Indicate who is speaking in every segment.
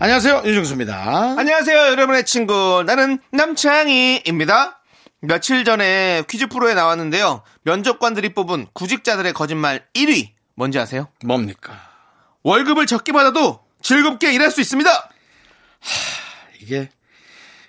Speaker 1: 안녕하세요, 윤정수입니다.
Speaker 2: 안녕하세요, 여러분의 친구. 나는 남창희입니다. 며칠 전에 퀴즈 프로에 나왔는데요. 면접관들이 뽑은 구직자들의 거짓말 1위. 뭔지 아세요?
Speaker 1: 뭡니까?
Speaker 2: 월급을 적게 받아도 즐겁게 일할 수 있습니다.
Speaker 1: 이게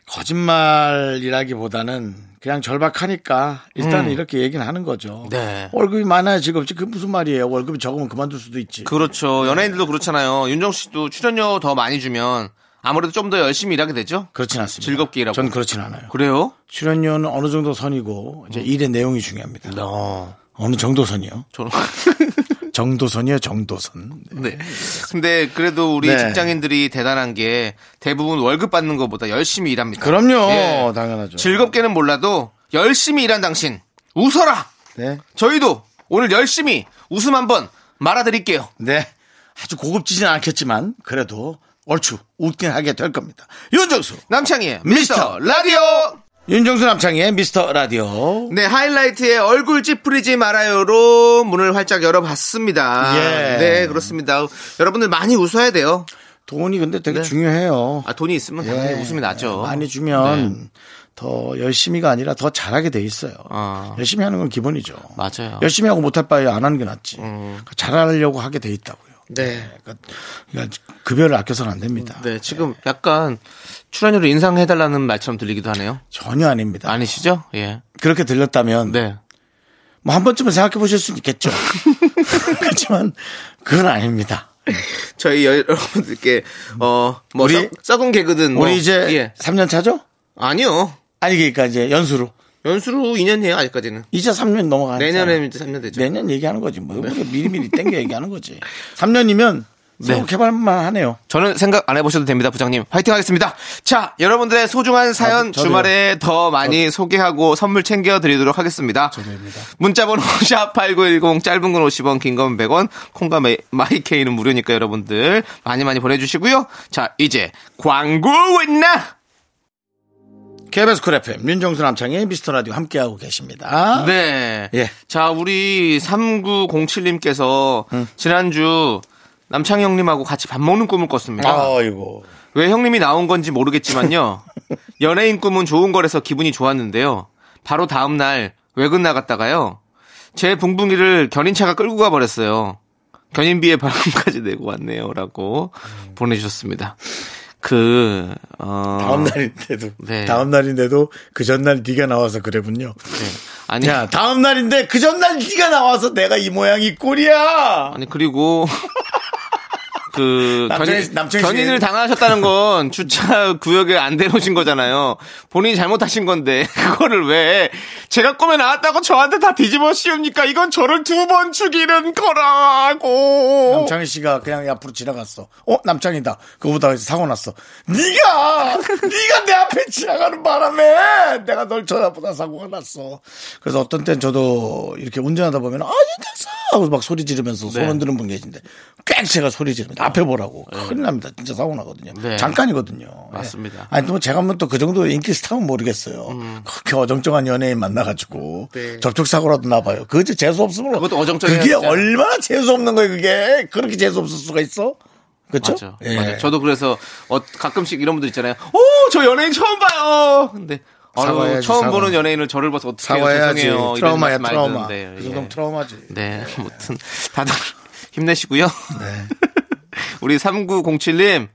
Speaker 1: 거짓말이라기보다는 그냥 절박하니까 일단은
Speaker 2: 음.
Speaker 1: 이렇게 얘기는 하는 거죠.
Speaker 2: 네.
Speaker 1: 월급이 많아야 즐겁지. 그게 무슨 말이에요? 월급이 적으면 그만둘 수도 있지.
Speaker 2: 그렇죠. 연예인들도 그렇잖아요. 윤정수 씨도 출연료 더 많이 주면 아무래도 좀 더 열심히 일하게 되죠?
Speaker 1: 그렇진 않습니다.
Speaker 2: 즐겁게 일하고.
Speaker 1: 전 그렇진 않아요.
Speaker 2: 그래요?
Speaker 1: 출연료는 어느 정도 선이고 이제 일의 내용이 중요합니다.
Speaker 2: 어.
Speaker 1: 어느 정도 선이요?
Speaker 2: 저는.
Speaker 1: 정도선이요, 정도선.
Speaker 2: 네. 근데 그래도 우리
Speaker 1: 네.
Speaker 2: 직장인들이 대단한 게 대부분 월급 받는 것보다 열심히 일합니다.
Speaker 1: 그럼요.
Speaker 2: 예.
Speaker 1: 당연하죠.
Speaker 2: 즐겁게는 몰라도 열심히 일한 당신 웃어라.
Speaker 1: 네.
Speaker 2: 저희도 오늘 열심히 웃음 한번 말아드릴게요.
Speaker 1: 네. 아주 고급지진 않겠지만 그래도 얼추 웃긴 하게 될 겁니다. 윤정수.
Speaker 2: 남창희의
Speaker 1: 미스터
Speaker 2: 미스터 라디오.
Speaker 1: 윤정수 남창의 미스터 라디오.
Speaker 2: 네, 하이라이트의 얼굴 찌푸리지 말아요로 문을 활짝 열어봤습니다.
Speaker 1: 예.
Speaker 2: 네, 그렇습니다. 여러분들 많이 웃어야 돼요.
Speaker 1: 돈이 근데 되게
Speaker 2: 네.
Speaker 1: 중요해요.
Speaker 2: 아, 돈이 있으면 당연히
Speaker 1: 예.
Speaker 2: 웃음이 나죠.
Speaker 1: 많이 주면 더 열심히가 아니라 더 잘하게 돼 있어요.
Speaker 2: 아.
Speaker 1: 열심히 하는 건 기본이죠.
Speaker 2: 맞아요.
Speaker 1: 열심히 하고 못할 바에 안 하는 게 낫지. 그러니까 잘하려고 하게 돼 있다고요.
Speaker 2: 네.
Speaker 1: 그러니까, 그러니까 급여를 아껴서는 안 됩니다.
Speaker 2: 네, 지금 약간 출연료로 인상해달라는 말처럼 들리기도 하네요.
Speaker 1: 전혀 아닙니다.
Speaker 2: 아니시죠? 예.
Speaker 1: 그렇게 들렸다면
Speaker 2: 네.
Speaker 1: 뭐 한 번쯤은 생각해 보실 수 있겠죠. 그렇지만 그건 아닙니다.
Speaker 2: 저희 여- 여러분들께, 어, 뭐,
Speaker 1: 우리-
Speaker 2: 썩- 썩은 개그든 뭐.
Speaker 1: 우리 이제
Speaker 2: 예.
Speaker 1: 3년 차죠?
Speaker 2: 아니요.
Speaker 1: 아니 그러니까 이제 연수로
Speaker 2: 연수로 2년이에요, 아직까지는.
Speaker 1: 이제 3년 넘어가는
Speaker 2: 내년에 이제 3년 되죠.
Speaker 1: 내년 얘기하는 거지 뭐 우리가 미리미리 땡겨 얘기하는 거지 3년이면 생각해볼만 하네요
Speaker 2: 저는 생각 안 해보셔도 됩니다, 부장님. 화이팅 하겠습니다. 자, 여러분들의 소중한 사연
Speaker 1: 아, 저도요.
Speaker 2: 주말에 더 많이 소개하고 선물 챙겨드리도록 하겠습니다.
Speaker 1: 저도입니다.
Speaker 2: 문자번호 샵8910 짧은 건 50원, 긴 건 100원, 콩과 메- 마이케이는 무료니까 여러분들 많이 많이 보내주시고요. 자, 이제 광고 있나?
Speaker 1: KBS 쿨 FM 윤정수 남창희의 미스터 라디오 함께하고 계십니다
Speaker 2: 네.
Speaker 1: 예.
Speaker 2: 자, 우리 3907님께서 지난주 남창희 형님하고 같이 밥 먹는 꿈을 꿨습니다.
Speaker 1: 아이고
Speaker 2: 왜 형님이 나온 건지 모르겠지만요. 연예인 꿈은 좋은 거라서 기분이 좋았는데요. 바로 다음 날 외근 나갔다가요. 제 붕붕이를 견인차가 끌고 가 버렸어요. 견인비에 벌금까지 내고 왔네요. 라고 보내주셨습니다. 그, 어.
Speaker 1: 다음 날인데도
Speaker 2: 네.
Speaker 1: 다음 날인데도 그 전날 네가 나와서 그래군요
Speaker 2: 네. 아니,
Speaker 1: 야 다음 날인데 그 전날 네가 나와서 내가 이 모양 이 꼴이야
Speaker 2: 아니, 그리고. 그
Speaker 1: 남창희
Speaker 2: 견인, 견인을
Speaker 1: 얘기-
Speaker 2: 당하셨다는 건 주차 구역에 안 대놓으신 거잖아요. 본인이 잘못하신 건데 그거를 왜 제가 꿈에 나왔다고 저한테 다 뒤집어 씌웁니까? 이건 저를 두 번 죽이는 거라고.
Speaker 1: 남창희 씨가 그냥 앞으로 지나갔어. 어 남창이다. 그거보다 사고 났어. 네가 네가 내 앞에 지나가는 바람에 내가 널 쳐다보다 사고가 났어. 그래서 어떤 땐 저도 이렇게 운전하다 보면 아 윤정수 하고 막 소리 지르면서
Speaker 2: 네.
Speaker 1: 소름 드는 분 계신데 꽥 제가 소리 지르면 앞에 보라고 큰일 납니다. 진짜 사고 나거든요.
Speaker 2: 네.
Speaker 1: 잠깐이거든요.
Speaker 2: 맞습니다.
Speaker 1: 예. 아니 또 제가 뭐또그 정도 인기 스타면 모르겠어요. 그렇게 어정쩡한 연예인 만나가지고
Speaker 2: 네.
Speaker 1: 접촉 사고라도 나봐요. 그거 재수 없으면
Speaker 2: 그것도 어정쩡해야
Speaker 1: 그게
Speaker 2: 진짜.
Speaker 1: 얼마나 재수 없는 거예요, 그게. 그렇게 재수 없을 수가 있어? 그렇죠?
Speaker 2: 맞아. 맞아. 저도 그래서 어, 가끔씩 이런 분들 있잖아요. 오, 저 연예인 처음 봐요. 근데 아유, 처음
Speaker 1: 사과.
Speaker 2: 보는 연예인을 저를 봐서 어떻게?
Speaker 1: 사과해야지.
Speaker 2: 죄송해요. 이런
Speaker 1: 트라우마야,
Speaker 2: 많이
Speaker 1: 트라우마. 그
Speaker 2: 예.
Speaker 1: 정도면 트라우마지.
Speaker 2: 네, 아무튼 다들 힘내시고요.
Speaker 1: 네.
Speaker 2: 우리 3907님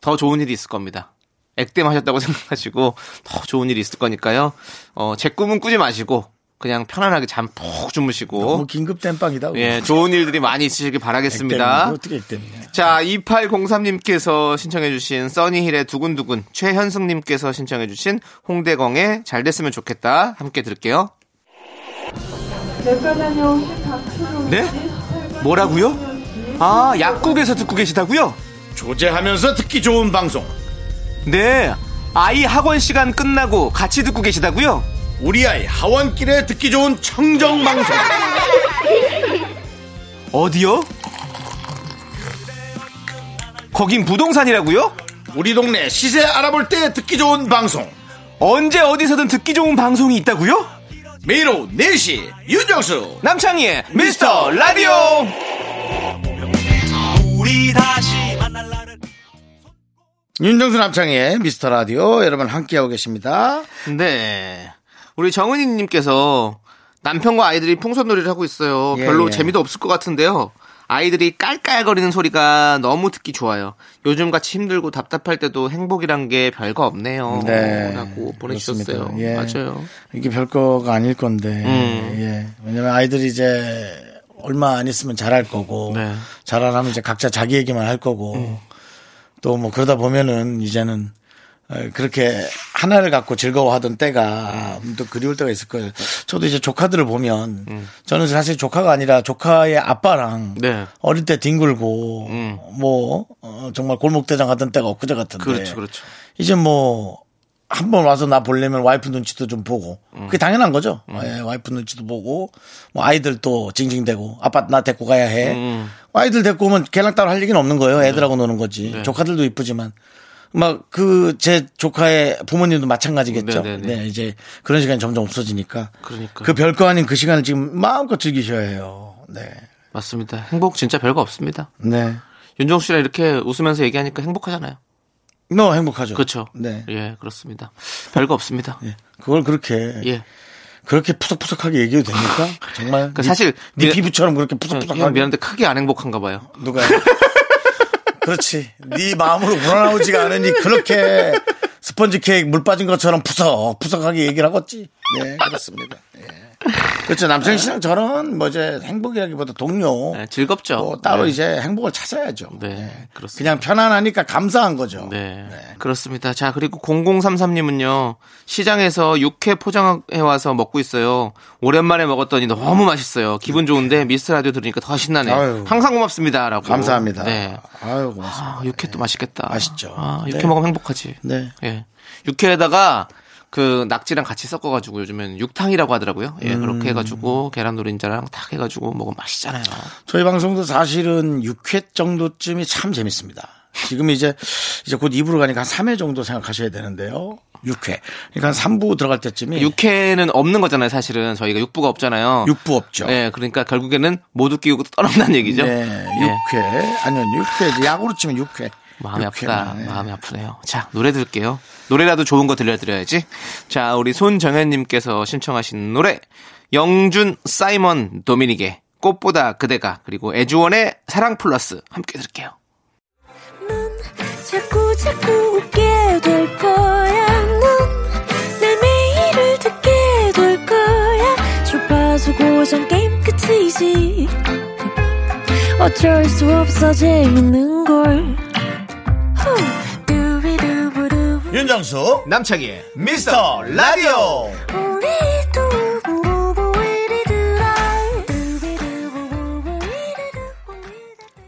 Speaker 2: 더 좋은 일이 있을 겁니다. 액땜하셨다고 생각하시고 더 좋은 일이 있을 거니까요. 어, 제 꿈은 꾸지 마시고 그냥 편안하게 잠 푹 주무시고
Speaker 1: 너무 긴급 땜빵이다.
Speaker 2: 예, 좋은 일들이 많이 있으시길 바라겠습니다.
Speaker 1: 어떻게 액땜이야.
Speaker 2: 자, 2803님께서 신청해주신 써니힐의 두근두근, 최현승님께서 신청해주신 홍대광의 잘 됐으면 좋겠다. 함께 들을게요. 네? 뭐라고요? 아, 약국에서 듣고 계시다고요?
Speaker 1: 조제하면서 듣기 좋은 방송.
Speaker 2: 네. 아이 학원 시간 끝나고 같이 듣고 계시다고요?
Speaker 1: 우리 아이 하원길에 듣기 좋은 청정 방송.
Speaker 2: 어디요? 거긴 부동산이라고요?
Speaker 1: 우리 동네 시세 알아볼 때 듣기 좋은 방송.
Speaker 2: 언제 어디서든 듣기 좋은 방송이 있다고요?
Speaker 1: 매일 오후 4시 윤정수
Speaker 2: 남창희의 미스터 라디오.
Speaker 1: 윤정수 남창의 미스터 라디오 여러분 함께하고 계십니다.
Speaker 2: 네. 우리 정은희님께서 남편과 아이들이 풍선놀이를 하고 있어요.
Speaker 1: 예,
Speaker 2: 별로
Speaker 1: 예.
Speaker 2: 재미도 없을 것 같은데요. 아이들이 깔깔거리는 소리가 너무 듣기 좋아요. 요즘 같이 힘들고 답답할 때도 행복이란 게 별거 없네요.
Speaker 1: 네.
Speaker 2: 라고 보내주셨어요.
Speaker 1: 예.
Speaker 2: 맞아요.
Speaker 1: 이게 별거가 아닐 건데.
Speaker 2: 음.
Speaker 1: 예. 왜냐면 아이들이 이제 얼마 안 있으면 잘할 거고.
Speaker 2: 네. 음.
Speaker 1: 잘하면 이제 각자 자기 얘기만 할 거고. 또뭐 그러다 보면은 이제는 어, 그렇게 하나를 갖고 즐거워하던 때가
Speaker 2: 음.
Speaker 1: 또 그리울 때가 있을 거예요. 저도 이제 조카들을 보면 저는 사실 조카가 아니라 조카의 아빠랑
Speaker 2: 네.
Speaker 1: 어릴 때 뒹굴고
Speaker 2: 음.
Speaker 1: 뭐 어, 정말 골목대장 하던 때가 엊그제 같은데
Speaker 2: 그렇죠, 그렇죠.
Speaker 1: 이제 뭐 한 번 와서 나 보려면 와이프 눈치도 좀 보고
Speaker 2: 음.
Speaker 1: 그게 당연한 거죠. 예, 와이프 눈치도 보고 뭐 아이들 또 징징대고 아빠 나 데리고 가야 해.
Speaker 2: 음.
Speaker 1: 아이들 데리고 오면 걔랑 따로 할 얘기는 없는 거예요. 애들하고 노는 거지.
Speaker 2: 네.
Speaker 1: 조카들도 이쁘지만 막 그 제 조카의 부모님도 마찬가지겠죠.
Speaker 2: 네, 네, 네.
Speaker 1: 네, 이제 그런 시간이 점점 없어지니까
Speaker 2: 그러니까요.
Speaker 1: 그 별거 아닌 그 시간을 지금 마음껏 즐기셔야 해요. 네.
Speaker 2: 맞습니다. 행복 진짜 별거 없습니다.
Speaker 1: 네.
Speaker 2: 윤정수 씨랑 이렇게 웃으면서 얘기하니까 행복하잖아요.
Speaker 1: 너 행복하죠.
Speaker 2: 그렇죠.
Speaker 1: 네.
Speaker 2: 예, 그렇습니다. 별거 없습니다.
Speaker 1: 예. 그걸 그렇게
Speaker 2: 예.
Speaker 1: 그렇게 푸석푸석하게 얘기해도 됩니까? 정말
Speaker 2: 그 사실
Speaker 1: 네
Speaker 2: 미-
Speaker 1: 피부처럼 그렇게
Speaker 2: 형
Speaker 1: 푸석푸석하게
Speaker 2: 미안한데 크게 안 행복한가 봐요.
Speaker 1: 누가 그렇지 네 마음으로 우러나오지가 않으니 그렇게 스펀지 케이크 물 빠진 것처럼 푸석 푸석하게 얘기를 하겠지 네 그렇습니다 예. 그렇죠 남창희 씨랑 저는 뭐 이제 행복이라기보다 동료
Speaker 2: 네, 즐겁죠.
Speaker 1: 뭐 따로
Speaker 2: 네.
Speaker 1: 이제 행복을 찾아야죠
Speaker 2: 네,
Speaker 1: 네.
Speaker 2: 그렇습니다.
Speaker 1: 그냥 편안하니까 감사한 거죠
Speaker 2: 네, 그렇습니다. 자, 그리고 0033님은요, 시장에서 육회 포장해 와서 먹고 있어요. 오랜만에 먹었더니 너무 맛있어요. 기분 좋은데 미스트 라디오 들으니까 더 신나네요.
Speaker 1: 아유.
Speaker 2: 항상 고맙습니다. 라고.
Speaker 1: 감사합니다
Speaker 2: 네.
Speaker 1: 아유 고맙습니다
Speaker 2: 아, 육회 또 맛있겠다.
Speaker 1: 맛있죠.
Speaker 2: 아, 육회
Speaker 1: 네.
Speaker 2: 먹으면 행복하지.
Speaker 1: 네.
Speaker 2: 예. 육회에다가 그 낙지랑 같이 섞어가지고 요즘엔 육탕이라고 하더라고요. 예,
Speaker 1: 음.
Speaker 2: 그렇게 해가지고 계란 노른자랑 탁 해가지고 먹으면 맛있잖아요.
Speaker 1: 저희 방송도 사실은 6회 정도쯤이 참 재밌습니다. 지금 이제, 이제 곧 2부로 가니까 한 3회 정도 생각하셔야 되는데요. 6회. 그러니까 한 3부 들어갈 때쯤이
Speaker 2: 육회는 없는 거잖아요, 사실은. 저희가 육부가 없잖아요.
Speaker 1: 6부 없죠.
Speaker 2: 예, 그러니까 결국에는 모두 끼고 떠난다는 얘기죠.
Speaker 1: 네,
Speaker 2: 예.
Speaker 1: 6회. 아니요, 6회. 이제 야구로 치면 6회.
Speaker 2: 마음이 아프다.
Speaker 1: 네.
Speaker 2: 마음이 아프네요. 자, 노래 들을게요. 노래라도 좋은 거 들려드려야지. 자, 우리 손정현님께서 신청하신 노래. 영준, 사이먼, 도미닉의 꽃보다 그대가, 그리고 애주원의 사랑 플러스. 함께 들을게요.
Speaker 3: 자꾸 자꾸 웃게 될 거야. 넌내 매일을 듣게 될 거야. 주파수 고정 게임 끝이지. 어쩔 수 없어 재밌는 걸.
Speaker 1: 윤정수,
Speaker 2: 남창희의
Speaker 1: 미스터 라디오.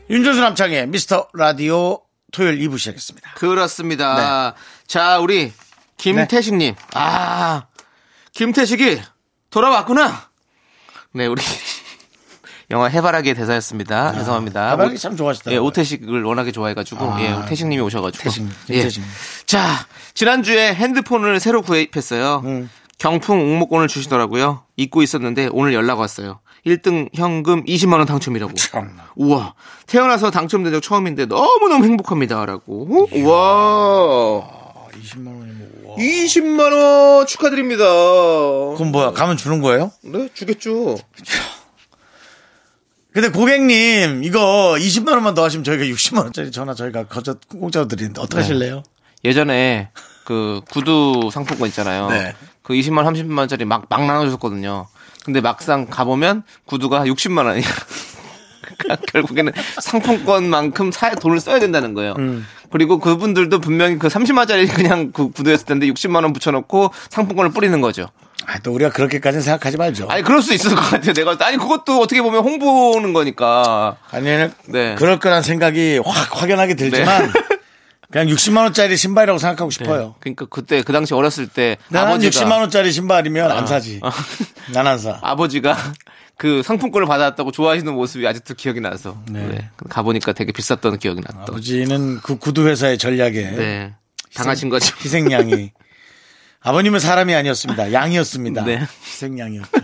Speaker 1: 윤정수 남창의 미스터 라디오 토요일 2부 시작했습니다.
Speaker 2: 그렇습니다. 자, 우리 김태식님. 아, 김태식이 돌아왔구나. 네, 우리 영화 해바라기의 대사였습니다. 죄송합니다.
Speaker 1: 해바라기
Speaker 2: 오-
Speaker 1: 참 좋아하시더라고요.
Speaker 2: 예, 오태식을 워낙에 좋아해가지고
Speaker 1: 아,
Speaker 2: 예, 우리 태식님이 오셔가지고.
Speaker 1: 태식,
Speaker 2: 예.
Speaker 1: 김태식.
Speaker 2: 자, 지난주에 핸드폰을 새로 구입했어요.
Speaker 1: 음.
Speaker 2: 경품 응모권을 주시더라고요. 잊고 있었는데 오늘 연락 왔어요. 1등 현금 20만 원 당첨이라고.
Speaker 1: 참나.
Speaker 2: 우와 태어나서 당첨된 적 처음인데 너무너무 행복합니다라고 우와
Speaker 1: 20만 원이면, 와.
Speaker 2: 20만 원 축하드립니다
Speaker 1: 그럼 뭐야, 가면 주는 거예요?
Speaker 2: 네 주겠죠
Speaker 1: 근데 고객님, 이거 20만 원만 더 하시면 저희가 60만 원짜리 전화 저희가 거저 공짜로 드리는데 어떡 하실래요?
Speaker 2: 예전에 그 구두 상품권 있잖아요
Speaker 1: 네.
Speaker 2: 그 20만 원 30만 원짜리 막, 막 나눠줬거든요 근데 막상 가보면 구두가 60만 원이야 그러니까 결국에는 상품권만큼 사 돈을 써야 된다는 거예요.
Speaker 1: 음.
Speaker 2: 그리고 그분들도 분명히 그 30만짜리 그냥 그 구두였을 텐데 60만 원 붙여놓고 상품권을 뿌리는 거죠.
Speaker 1: 아, 또 우리가 그렇게까지는 생각하지 말죠.
Speaker 2: 아니 그럴 수 있을 것 같아요. 내가 아니 그것도 어떻게 보면 홍보는 거니까.
Speaker 1: 아니면
Speaker 2: 네.
Speaker 1: 그럴 거란 생각이 확 확연하게 들지만 그냥 60만 원짜리 신발이라고 생각하고 싶어요.
Speaker 2: 그러니까 그때 그 당시 어렸을
Speaker 1: 때난
Speaker 2: 아버지가
Speaker 1: 60만 원짜리 신발이면 안 사지.
Speaker 2: 어.
Speaker 1: 난안 사.
Speaker 2: 아버지가 그 상품권을 받았다고 좋아하시는 모습이 아직도 기억이 나서 네. 가보니까 되게 비쌌던 기억이 났던.
Speaker 1: 아버지는 그 구두 회사의 전략에
Speaker 2: 네. 당하신 거죠.
Speaker 1: 희생양이 아버님은 사람이 아니었습니다. 양이었습니다.
Speaker 2: 네.
Speaker 1: 희생양이었죠.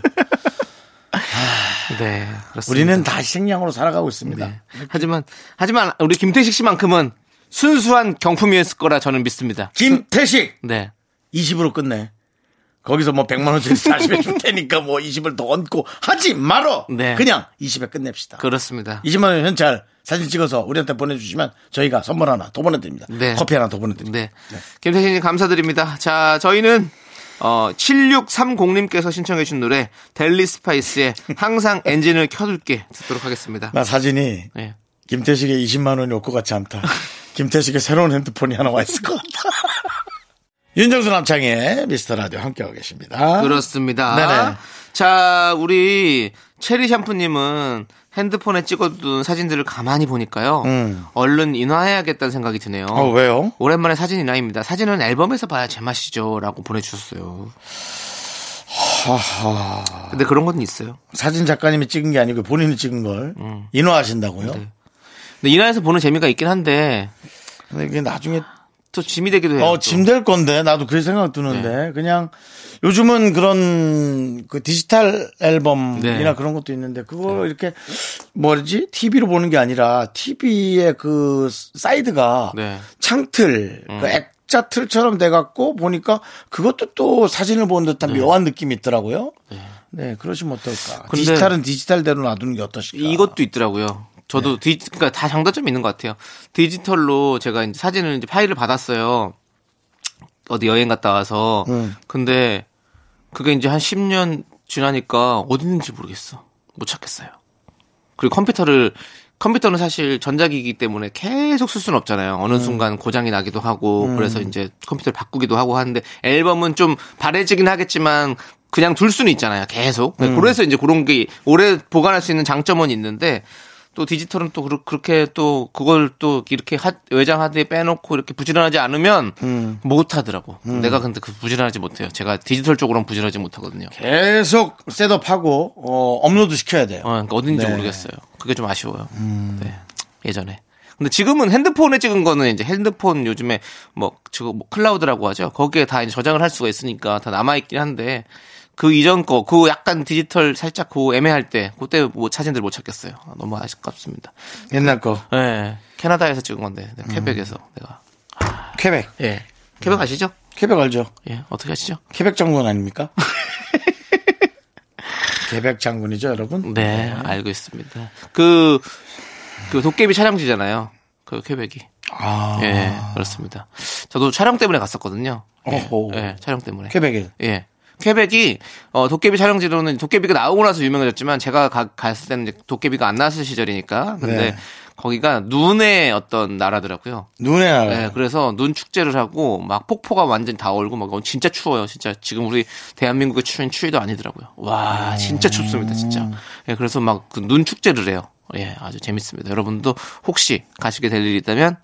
Speaker 2: 네. 그렇습니다.
Speaker 1: 우리는 다 희생양으로 살아가고 있습니다.
Speaker 2: 네. 하지만 하지만 우리 김태식 씨만큼은 순수한 경품이었을 거라 저는 믿습니다.
Speaker 1: 김태식
Speaker 2: 네.
Speaker 1: 20으로 끝내. 거기서 뭐 100만 원짜리 40에 줄 테니까 뭐 20을 더 얹고 하지 말어.
Speaker 2: 네.
Speaker 1: 그냥 20에 끝냅시다.
Speaker 2: 그렇습니다.
Speaker 1: 20만 원 현찰 사진 찍어서 우리한테 보내주시면 저희가 선물 하나 더 보내드립니다.
Speaker 2: 네.
Speaker 1: 커피 하나 더 보내드립니다.
Speaker 2: 네. 김태식님 감사드립니다. 자, 저희는 어 7630님께서 신청해 주신 노래 델리 스파이스의 항상 엔진을 켜둘게 듣도록 하겠습니다.
Speaker 1: 나 사진이
Speaker 2: 네.
Speaker 1: 김태식의 20만 원이 올 것 같지 않다. 김태식의 새로운 핸드폰이 하나 와 있을 것 같다. 윤정수 남창희의 미스터 라디오 함께하고 계십니다.
Speaker 2: 그렇습니다.
Speaker 1: 네네.
Speaker 2: 자, 우리 체리 샴푸님은 핸드폰에 찍어둔 사진들을 가만히 보니까요.
Speaker 1: 음.
Speaker 2: 얼른 인화해야겠다는 생각이 드네요.
Speaker 1: 어, 왜요?
Speaker 2: 오랜만에 사진 인화입니다. 사진은 앨범에서 봐야 제맛이죠. 라고 보내주셨어요. 근데 그런 건 있어요.
Speaker 1: 사진 작가님이 찍은 게 아니고 본인이 찍은 걸 인화하신다고요?
Speaker 2: 음. 네. 근데 인화해서 보는 재미가 있긴 한데
Speaker 1: 근데 이게 나중에
Speaker 2: 또 짐이 되기도 해요.
Speaker 1: 어,
Speaker 2: 또.
Speaker 1: 짐될 건데 나도 그 생각 드는데
Speaker 2: 네.
Speaker 1: 그냥 요즘은 그런 그 디지털 앨범이나
Speaker 2: 네.
Speaker 1: 그런 것도 있는데 그걸 이렇게 뭐지 TV로 보는 게 아니라 TV의 그 사이드가
Speaker 2: 네.
Speaker 1: 창틀 그 액자 틀처럼 돼갖고 보니까 그것도 또 사진을 본 듯한 묘한 느낌이 있더라고요. 네. 그러시면 어떨까? 디지털은 디지털대로 놔두는 게 어떠실까?
Speaker 2: 이것도 있더라고요. 저도
Speaker 1: 네.
Speaker 2: 디, 그러니까 다 장단점이 있는 것 같아요. 디지털로 제가 이제 사진을 이제 파일을 받았어요. 어디 여행 갔다 와서.
Speaker 1: 음.
Speaker 2: 근데 그게 이제 한 10년 지나니까 어디 있는지 모르겠어. 못 찾겠어요. 그리고 컴퓨터를 컴퓨터는 사실 전자기기 때문에 계속 쓸 수는 없잖아요. 어느
Speaker 1: 음.
Speaker 2: 순간 고장이 나기도 하고 그래서 이제 컴퓨터를 바꾸기도 하고 하는데 앨범은 좀 바래지긴 하겠지만 그냥 둘 수는 있잖아요. 계속.
Speaker 1: 음.
Speaker 2: 그래서 이제 그런 게 오래 보관할 수 있는 장점은 있는데 또 디지털은 또 그렇- 그렇게 또 그걸 또 이렇게 하- 외장 하드에 빼놓고 이렇게 부지런하지 않으면
Speaker 1: 음.
Speaker 2: 못 하더라고. 내가 근데 그 부지런하지 못해요. 제가 디지털 쪽으로는 부지런하지 못하거든요.
Speaker 1: 계속 set up하고 어, 업로드 시켜야 돼요.
Speaker 2: 어, 그러니까 어딘지
Speaker 1: 네.
Speaker 2: 모르겠어요. 그게 좀 아쉬워요. 네. 예전에. 근데 지금은 핸드폰에 찍은 거는 이제 핸드폰 요즘에 뭐, 저거 뭐 클라우드라고 하죠. 거기에 다 이제 저장을 할 수가 있으니까 다 남아 있긴 한데 그 이전 거, 그 약간 디지털 살짝 그 애매할 때, 그때 뭐 사진들 못 찾겠어요. 아, 너무 아쉽습니다.
Speaker 1: 옛날 거
Speaker 2: 예. 캐나다에서 찍은 건데, 내가 퀘벡에서 내가.
Speaker 1: 퀘벡
Speaker 2: 예. 퀘벡 아시죠?
Speaker 1: 퀘벡 알죠?
Speaker 2: 예. 어떻게 아시죠?
Speaker 1: 퀘벡 장군 아닙니까? 퀘벡 장군이죠, 여러분?
Speaker 2: 네, 알고 있습니다. 그, 그 도깨비 촬영지잖아요. 그 퀘벡이.
Speaker 1: 아,
Speaker 2: 예, 그렇습니다. 저도 촬영 때문에 갔었거든요. 예. 예, 촬영 때문에.
Speaker 1: 퀘벡에
Speaker 2: 예. 퀘벡이 어 도깨비 촬영지로는 도깨비가 나오고 나서 유명해졌지만 제가 가- 갔을 때는 이제 도깨비가 안 나왔을 시절이니까 근데
Speaker 1: 네.
Speaker 2: 거기가 눈의 어떤 나라더라고요.
Speaker 1: 눈에 나라.
Speaker 2: 네, 그래서 눈 축제를 하고 막 폭포가 완전 다 얼고 막 어, 진짜 추워요. 진짜 지금 우리 대한민국의 추위는 추위도 아니더라고요. 와, 진짜 춥습니다, 진짜. 예, 그래서 막그눈 축제를 해요. 예, 아주 재밌습니다. 여러분도 혹시 가시게 될 일이 있다면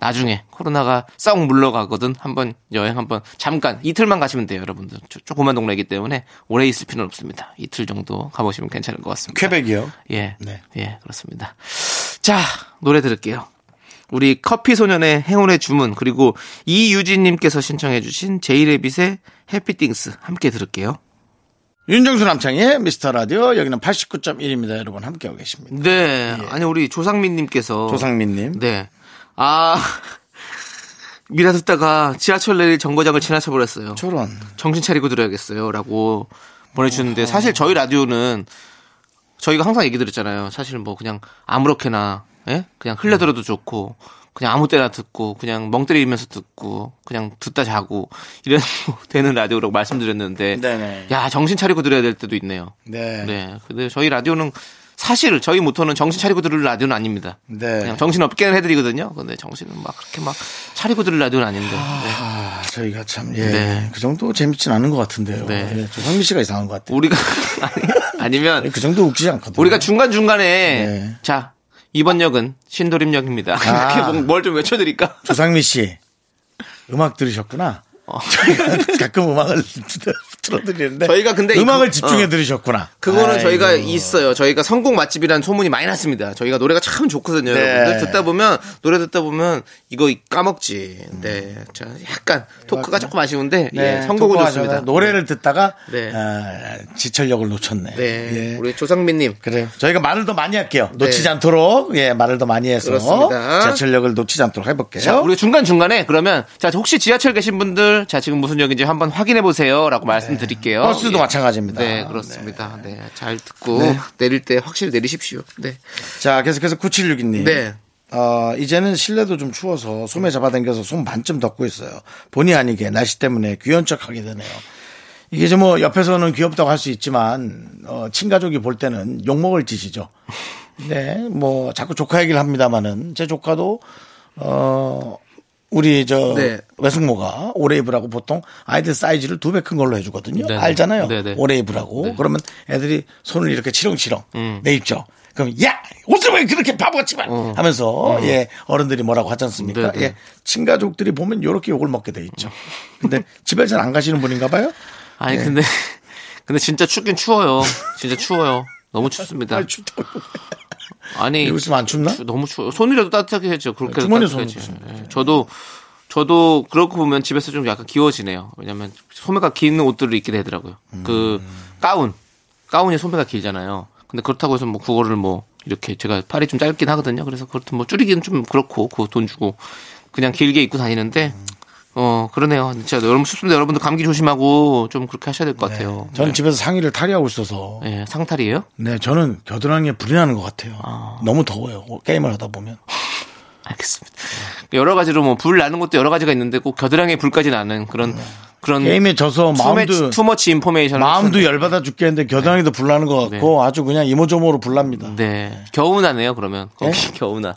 Speaker 2: 나중에 코로나가 썩 물러가거든 한번 여행 한번 잠깐 이틀만 가시면 돼요, 여러분들. 조- 조그만 동네이기 때문에 오래 있을 필요는 없습니다. 이틀 정도 가보시면 괜찮을 것 같습니다.
Speaker 1: 퀘벡이요.
Speaker 2: 예.
Speaker 1: 네.
Speaker 2: 예, 그렇습니다. 자, 노래 들을게요. 우리 커피 소년의 행운의 주문 그리고 이유진님께서 신청해주신 제이레빗의 해피띵스 함께 들을게요.
Speaker 1: 윤정수 남창의 미스터 라디오 여기는 89.1입니다. 여러분 함께하고 계십니다.
Speaker 2: 네, 아니 우리 조상민님께서
Speaker 1: 조상민님.
Speaker 2: 네, 아 미라 듣다가 지하철 내릴 정거장을 지나쳐 버렸어요.
Speaker 1: 저런.
Speaker 2: 정신 차리고 들어야겠어요 라고 보내주셨는데 사실 저희 라디오는 저희가 항상 얘기 드렸잖아요. 사실 뭐 그냥 아무렇게나 예? 그냥 흘려 들어도 좋고 그냥 아무 때나 듣고 그냥 멍 때리면서 듣고 그냥 듣다 자고 이런 되는 라디오라고 말씀드렸는데
Speaker 1: 네네.
Speaker 2: 야 정신 차리고 들어야 될 때도 있네요.
Speaker 1: 네.
Speaker 2: 네. 근데 저희 라디오는 사실 저희 모토는 정신 차리고 들을 라디오는 아닙니다.
Speaker 1: 네.
Speaker 2: 그냥 정신 없게는 해드리거든요. 근데 정신은 막 그렇게 막 차리고 들을 라디오는 아닌데. 네.
Speaker 1: 아, 저희가 참, 예.
Speaker 2: 네.
Speaker 1: 그 정도 재밌진 않은 것 같은데요.
Speaker 2: 네.
Speaker 1: 예, 조상민 씨가 이상한 것 같아요.
Speaker 2: 우리가 아니, 아니 면
Speaker 1: 그 정도 웃기지 않거든요.
Speaker 2: 우리가 중간 중간에
Speaker 1: 네.
Speaker 2: 자 이번 역은 신도림역입니다.
Speaker 1: 아.
Speaker 2: 이렇게 뭘 좀 외쳐드릴까?
Speaker 1: 조상미 씨 음악 들으셨구나.
Speaker 2: 어.
Speaker 1: 저희가 가끔 음악을 틀어드리는데
Speaker 2: 저희가 근데
Speaker 1: 음악을
Speaker 2: 그-
Speaker 1: 집중해
Speaker 2: 어.
Speaker 1: 들으셨구나.
Speaker 2: 그거는
Speaker 1: 아이고.
Speaker 2: 저희가 있어요. 저희가 성공 맛집이라는 소문이 많이 났습니다. 저희가 노래가 참 좋거든요.
Speaker 1: 네.
Speaker 2: 여러분들 듣다 보면 노래 듣다 보면 이거 까먹지. 네, 자 약간 토크가 조금 아쉬운데 예,
Speaker 1: 네,
Speaker 2: 성공은
Speaker 1: 토크가
Speaker 2: 좋습니다.
Speaker 1: 저는 노래를 듣다가
Speaker 2: 네.
Speaker 1: 아, 지철력을 놓쳤네.
Speaker 2: 네,
Speaker 1: 예.
Speaker 2: 우리 조상민님
Speaker 1: 그래요. 저희가 말을 더 많이 할게요. 놓치지
Speaker 2: 네.
Speaker 1: 않도록 예 말을 더 많이 해서
Speaker 2: 그렇습니다.
Speaker 1: 지철력을 놓치지 않도록 해볼게요.
Speaker 2: 자, 우리 중간 중간에 그러면 자 혹시 지하철 계신 분들 자 지금 무슨 역인지 한번 확인해 보세요라고 말씀드릴게요.
Speaker 1: 버스도
Speaker 2: 예.
Speaker 1: 마찬가지입니다.
Speaker 2: 네, 그렇습니다. 네, 잘 듣고
Speaker 1: 네.
Speaker 2: 내릴 때 확실히 내리십시오. 네,
Speaker 1: 자 계속해서 9762님.
Speaker 2: 네.
Speaker 1: 어, 이제는 실내도 좀 추워서 소매 잡아당겨서 손 반쯤 덮고 있어요. 본의 아니게 날씨 때문에 귀여운 척 하게 되네요. 이게 좀뭐 옆에서는 귀엽다고 할 수 있지만 어, 친가족이 볼 때는 욕먹을 짓이죠. 네, 뭐 자꾸 조카 얘기를 합니다마는 제 조카도 어 우리 저
Speaker 2: 네.
Speaker 1: 외숙모가 오래 입으라고 보통 아이들 사이즈를 두 배 큰 걸로 해주거든요.
Speaker 2: 네네.
Speaker 1: 알잖아요.
Speaker 2: 네네.
Speaker 1: 오래 입으라고. 그러면 애들이 손을 이렇게 치렁치렁
Speaker 2: 음.
Speaker 1: 내입죠. 그럼 야 옷을 왜 그렇게 바보같이만 하면서 예 어른들이 뭐라고 하지 않습니까?
Speaker 2: 어.
Speaker 1: 예 친가족들이 보면 이렇게 욕을 먹게 돼 있죠. 근데 집에 잘 안 가시는 분인가 봐요.
Speaker 2: 아니
Speaker 1: 네.
Speaker 2: 근데 근데 진짜 춥긴 추워요. 진짜 추워요. 너무 춥습니다.
Speaker 1: 아, 춥다고.
Speaker 2: 아니
Speaker 1: 있으면 안 춥나?
Speaker 2: 추- 너무 추워요. 손이라도 따뜻하게 해죠. 그렇게
Speaker 1: 주머니에
Speaker 2: 따뜻하지.
Speaker 1: 손
Speaker 2: 예. 저도 저도 그렇고 보면 집에서 좀 약간 귀여워지네요. 왜냐면 소매가 긴 옷들을 입게 되더라고요. 그 가운 가운이 소매가 길잖아요. 근데 그렇다고 해서 뭐 그거를 뭐 이렇게 제가 팔이 좀 짧긴 하거든요. 그래서 그렇든 뭐 줄이기는 좀 그렇고 그 돈 주고 그냥 길게 입고 다니는데 어 그러네요. 진짜 너무 춥습니다. 여러분들 감기 조심하고 좀 그렇게 하셔야 될 것 같아요.
Speaker 1: 저는 집에서 상의를 탈의하고 있어서
Speaker 2: 예, 상탈이에요?
Speaker 1: 네 저는 겨드랑이에 불이 나는 것 같아요. 너무 더워요. 게임을 하다 보면.
Speaker 2: 알겠습니다. 여러 가지로 뭐 불 나는 것도 여러 가지가 있는데 꼭 겨드랑이에 불까지 나는 그런 그런
Speaker 1: 게임에 져서 마음도
Speaker 2: 투머치, 인포메이션
Speaker 1: 마음도 열받아 죽겠는데 겨드랑이도 불나는 것 같고 아주 그냥 이모저모로 불납니다.
Speaker 2: 네 겨우나네요 그러면 거기
Speaker 1: 네?
Speaker 2: 겨우나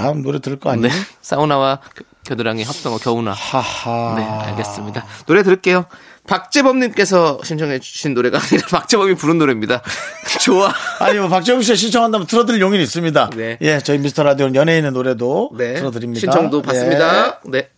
Speaker 1: 다음 노래 들을
Speaker 2: 거네
Speaker 1: 아니에요?
Speaker 2: 사우나와 겨- 겨드랑이 합성어 겨우나
Speaker 1: 하하.
Speaker 2: 네 알겠습니다 노래 들을게요 박재범님께서 신청해 주신 노래가 아니라 박재범이 부른 노래입니다 좋아
Speaker 1: 아니 뭐 박정우 씨가 신청한다면 틀어드릴 용의는 있습니다.
Speaker 2: 네.
Speaker 1: 예, 저희 미스터 라디오 연예인의 노래도
Speaker 2: 네
Speaker 1: 틀어드립니다.
Speaker 2: 신청도
Speaker 1: 예.
Speaker 2: 받습니다 네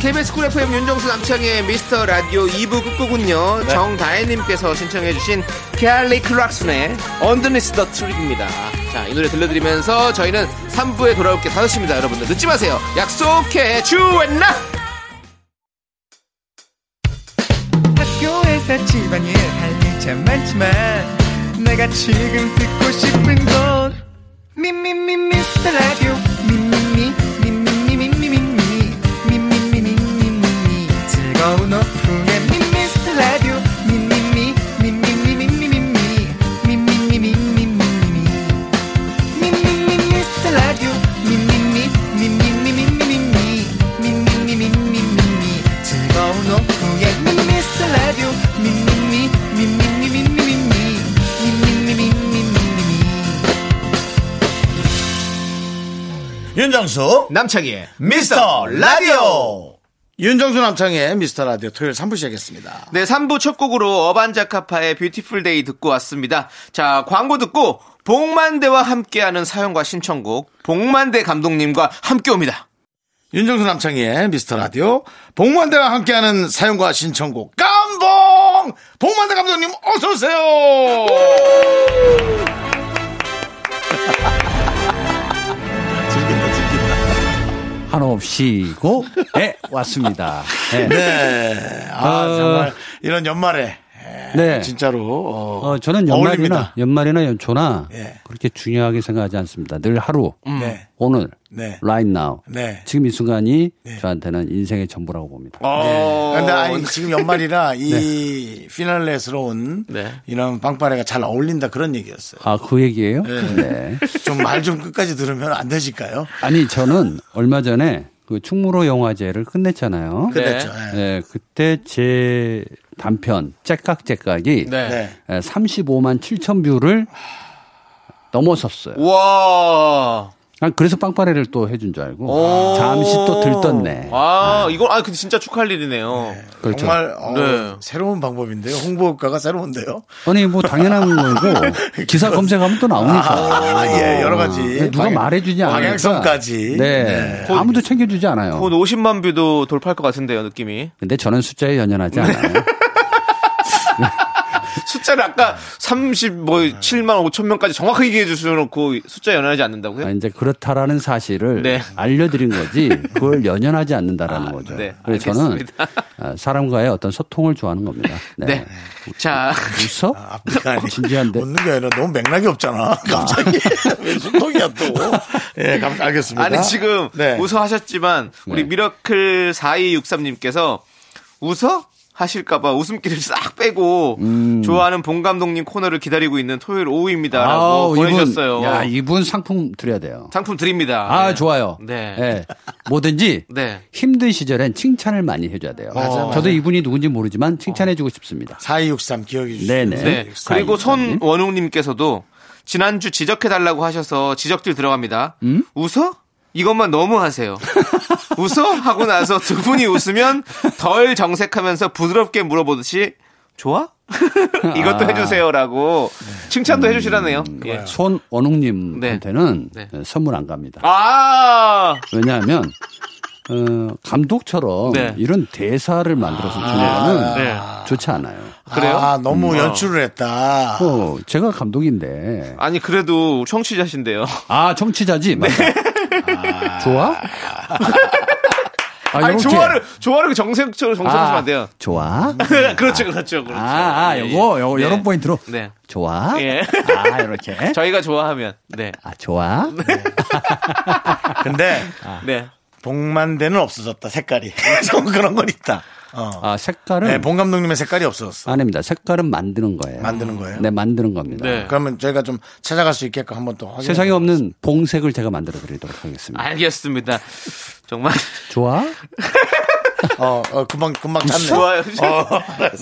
Speaker 2: KBS 쿨 FM 윤정수 남창희의 미스터 라디오 2부 끝곡은요
Speaker 1: 네.
Speaker 2: 정다혜님께서 신청해주신 켈리 클락슨의 Underneath the Tree입니다. 자이 노래 들려드리면서 저희는 3부에 돌아올게 5시입니다. 여러분들 늦지 마세요. 약속해 주엔나!
Speaker 4: 학교에서 집안일 할일참 많지만 내가 지금 듣고 싶은 건 미미미 미스터 라디오 미미미 즐거운 오후에 미스터 라디오 미미미 미미미 미미 미 미미미 미미미 미미미 미스터 라디오 미미미 미미미 미미미 미미미 미미미 즐거운 오후에 미스터 라디오 미미미 미미미 미미미 미미미 미미미
Speaker 1: 윤정수
Speaker 2: 남창희의
Speaker 1: 미스터 라디오. 윤정수 남창희의 미스터 라디오 토요일 3부 시작했습니다.
Speaker 2: 네 3부 첫 곡으로 어반자카파의 Beautiful Day 듣고 왔습니다 자 광고 듣고 봉만대와 함께하는 사연과 신청곡 봉만대 감독님과 함께 옵니다
Speaker 1: 윤정수 남창희의 미스터 라디오 봉만대와 함께하는 사연과 신청곡 깜봉 봉만대 감독님 어서 오세요.
Speaker 5: 쉬고 네 왔습니다. 네.
Speaker 1: 네. 아
Speaker 5: 어.
Speaker 1: 정말 이런 연말에
Speaker 5: 네.
Speaker 1: 진짜로 어,
Speaker 5: 어, 저는 연말이나
Speaker 1: 어울립니다.
Speaker 5: 연말이나 연초나
Speaker 1: 예.
Speaker 5: 그렇게 중요하게 생각하지 않습니다. 늘 하루
Speaker 1: 네.
Speaker 5: 오늘
Speaker 1: 네.
Speaker 5: right now
Speaker 1: 네.
Speaker 5: 지금 이 순간이 저한테는 인생의 전부라고 봅니다.
Speaker 2: 어...
Speaker 1: 근데 아니 지금 연말이라 이 피날레스러운
Speaker 2: 네.
Speaker 1: 이런 빵빠레가 잘 어울린다 그런 얘기였어요.
Speaker 5: 아 그 얘기예요? 네.
Speaker 1: 좀말좀 끝까지 들으면 안 되실까요?
Speaker 5: 아니 저는 얼마 전에 그 충무로 영화제를 끝냈잖아요.
Speaker 1: 끝냈죠. 예.
Speaker 5: 네, 그때 제 단편 째깍째깍이
Speaker 2: 네.
Speaker 1: 네.
Speaker 5: 35만 7천 view를 넘어섰어요.
Speaker 2: 와
Speaker 5: 아, 그래서 빵빠레를 또 해준 줄 알고
Speaker 2: 오.
Speaker 5: 잠시 또 들떴네.
Speaker 2: 아, 이거, 아, 근데 진짜 축하할 일이네요.
Speaker 5: 그렇죠.
Speaker 1: 정말 어,
Speaker 2: 네.
Speaker 1: 새로운 방법인데요. 홍보 효과가 새로운데요.
Speaker 5: 아니 뭐 당연한 거고 기사 검색하면 또 나오니까.
Speaker 1: 아, 예, 여러 가지.
Speaker 5: 네, 누가 않으니까.
Speaker 1: 방향성까지.
Speaker 5: 네.
Speaker 1: 네.
Speaker 5: 아무도 챙겨주지 않아요.
Speaker 2: 곧 50만 뷰도 돌파할 것 같은데요, 느낌이.
Speaker 5: 근데 저는 숫자에 연연하지 않아요.
Speaker 2: 숫자를 아까 30, 뭐, 7만 5천 명까지 정확하게 얘기해 주셔놓고 숫자 연연하지 않는다고요?
Speaker 5: 아, 이제 그렇다라는 사실을
Speaker 2: 네.
Speaker 5: 알려드린 거지 그걸 연연하지 않는다라는 거죠.
Speaker 2: 네,
Speaker 5: 그래서 저는
Speaker 2: 알겠습니다.
Speaker 5: 아, 사람과의 어떤 소통을 좋아하는 겁니다. 네.
Speaker 2: 네. 자,
Speaker 5: 웃어?
Speaker 1: 앞뒤가 아니
Speaker 5: 진지한데.
Speaker 1: 웃는 게 아니라 너무 맥락이 없잖아. 갑자기 왜 소통이야 또. 예, 감- 알겠습니다.
Speaker 2: 아니, 지금
Speaker 1: 네.
Speaker 2: 웃어 하셨지만, 우리
Speaker 5: 네.
Speaker 2: 미러클 4263님께서 웃어? 하실까봐 웃음기를 싹 빼고 좋아하는 봉 감독님 코너를 기다리고 있는 토요일 오후입니다라고
Speaker 5: 아우,
Speaker 2: 보내주셨어요.
Speaker 5: 이분, 야, 이분 상품 드려야 돼요.
Speaker 2: 상품 드립니다.
Speaker 5: 아,
Speaker 2: 네.
Speaker 5: 좋아요.
Speaker 2: 네.
Speaker 5: 예. 뭐든지
Speaker 2: 네.
Speaker 5: 힘든 시절엔 칭찬을 많이 해줘야 돼요.
Speaker 1: 맞아,
Speaker 5: 저도 이분이 누군지 모르지만 칭찬해주고 싶습니다.
Speaker 1: 4263 기억해 주시죠.
Speaker 5: 네네.
Speaker 2: 네. 그리고. 손원웅님께서도 지난주 지적해달라고 하셔서 지적들 들어갑니다.
Speaker 5: 음?
Speaker 2: 웃어? 이것만 너무 하세요. 웃어? 하고 나서 두 분이 웃으면 덜 정색하면서 부드럽게 물어보듯이 좋아? 이것도
Speaker 5: 아.
Speaker 2: 해주세요라고 칭찬도 해주시라네요. 예.
Speaker 5: 손원웅님한테는
Speaker 2: 네.
Speaker 5: 선물 안 갑니다.
Speaker 2: 아,
Speaker 5: 왜냐하면 어, 감독처럼
Speaker 2: 네.
Speaker 5: 이런 대사를 만들어서 주는 거는
Speaker 2: 네.
Speaker 5: 좋지 않아요.
Speaker 2: 그래요?
Speaker 1: 아, 너무
Speaker 2: 음.
Speaker 1: 연출을 했다.
Speaker 5: 어, 제가 감독인데
Speaker 2: 아니 그래도 청취자신데요.
Speaker 5: 아 청취자지 맞다. 좋아? 아,
Speaker 2: 아니
Speaker 5: 요렇게.
Speaker 2: 좋아를 좋아를 정색처럼 정색하시면
Speaker 5: 아,
Speaker 2: 안 돼요.
Speaker 5: 좋아?
Speaker 2: 그렇죠, 그렇죠, 그렇죠.
Speaker 5: 아, 아
Speaker 2: 예,
Speaker 5: 요거
Speaker 2: 예.
Speaker 5: 요거
Speaker 2: 네.
Speaker 5: 이런 포인트로
Speaker 2: 네.
Speaker 5: 좋아?
Speaker 2: 예.
Speaker 5: 아 이렇게.
Speaker 2: 저희가 좋아하면 네,
Speaker 5: 아 좋아?
Speaker 1: 근데
Speaker 2: 네.
Speaker 1: 복만대는 없어졌다. 색깔이. 좀 그런 건 있다. 어.
Speaker 5: 아 색깔은
Speaker 1: 네, 봉 감독님의 색깔이 없어졌어.
Speaker 5: 아닙니다. 색깔은 만드는 거예요.
Speaker 1: 만드는 거예요?
Speaker 5: 네, 만드는 겁니다.
Speaker 2: 네.
Speaker 1: 그러면 저희가 좀 찾아갈 수 있게끔 한번 또 확인해
Speaker 5: 세상에 없는 봉색을 제가 만들어 드리도록 하겠습니다.
Speaker 2: 알겠습니다. 정말
Speaker 5: 좋아?
Speaker 1: 어, 어, 금방 금방 찾네.
Speaker 2: 좋아요.
Speaker 1: 어.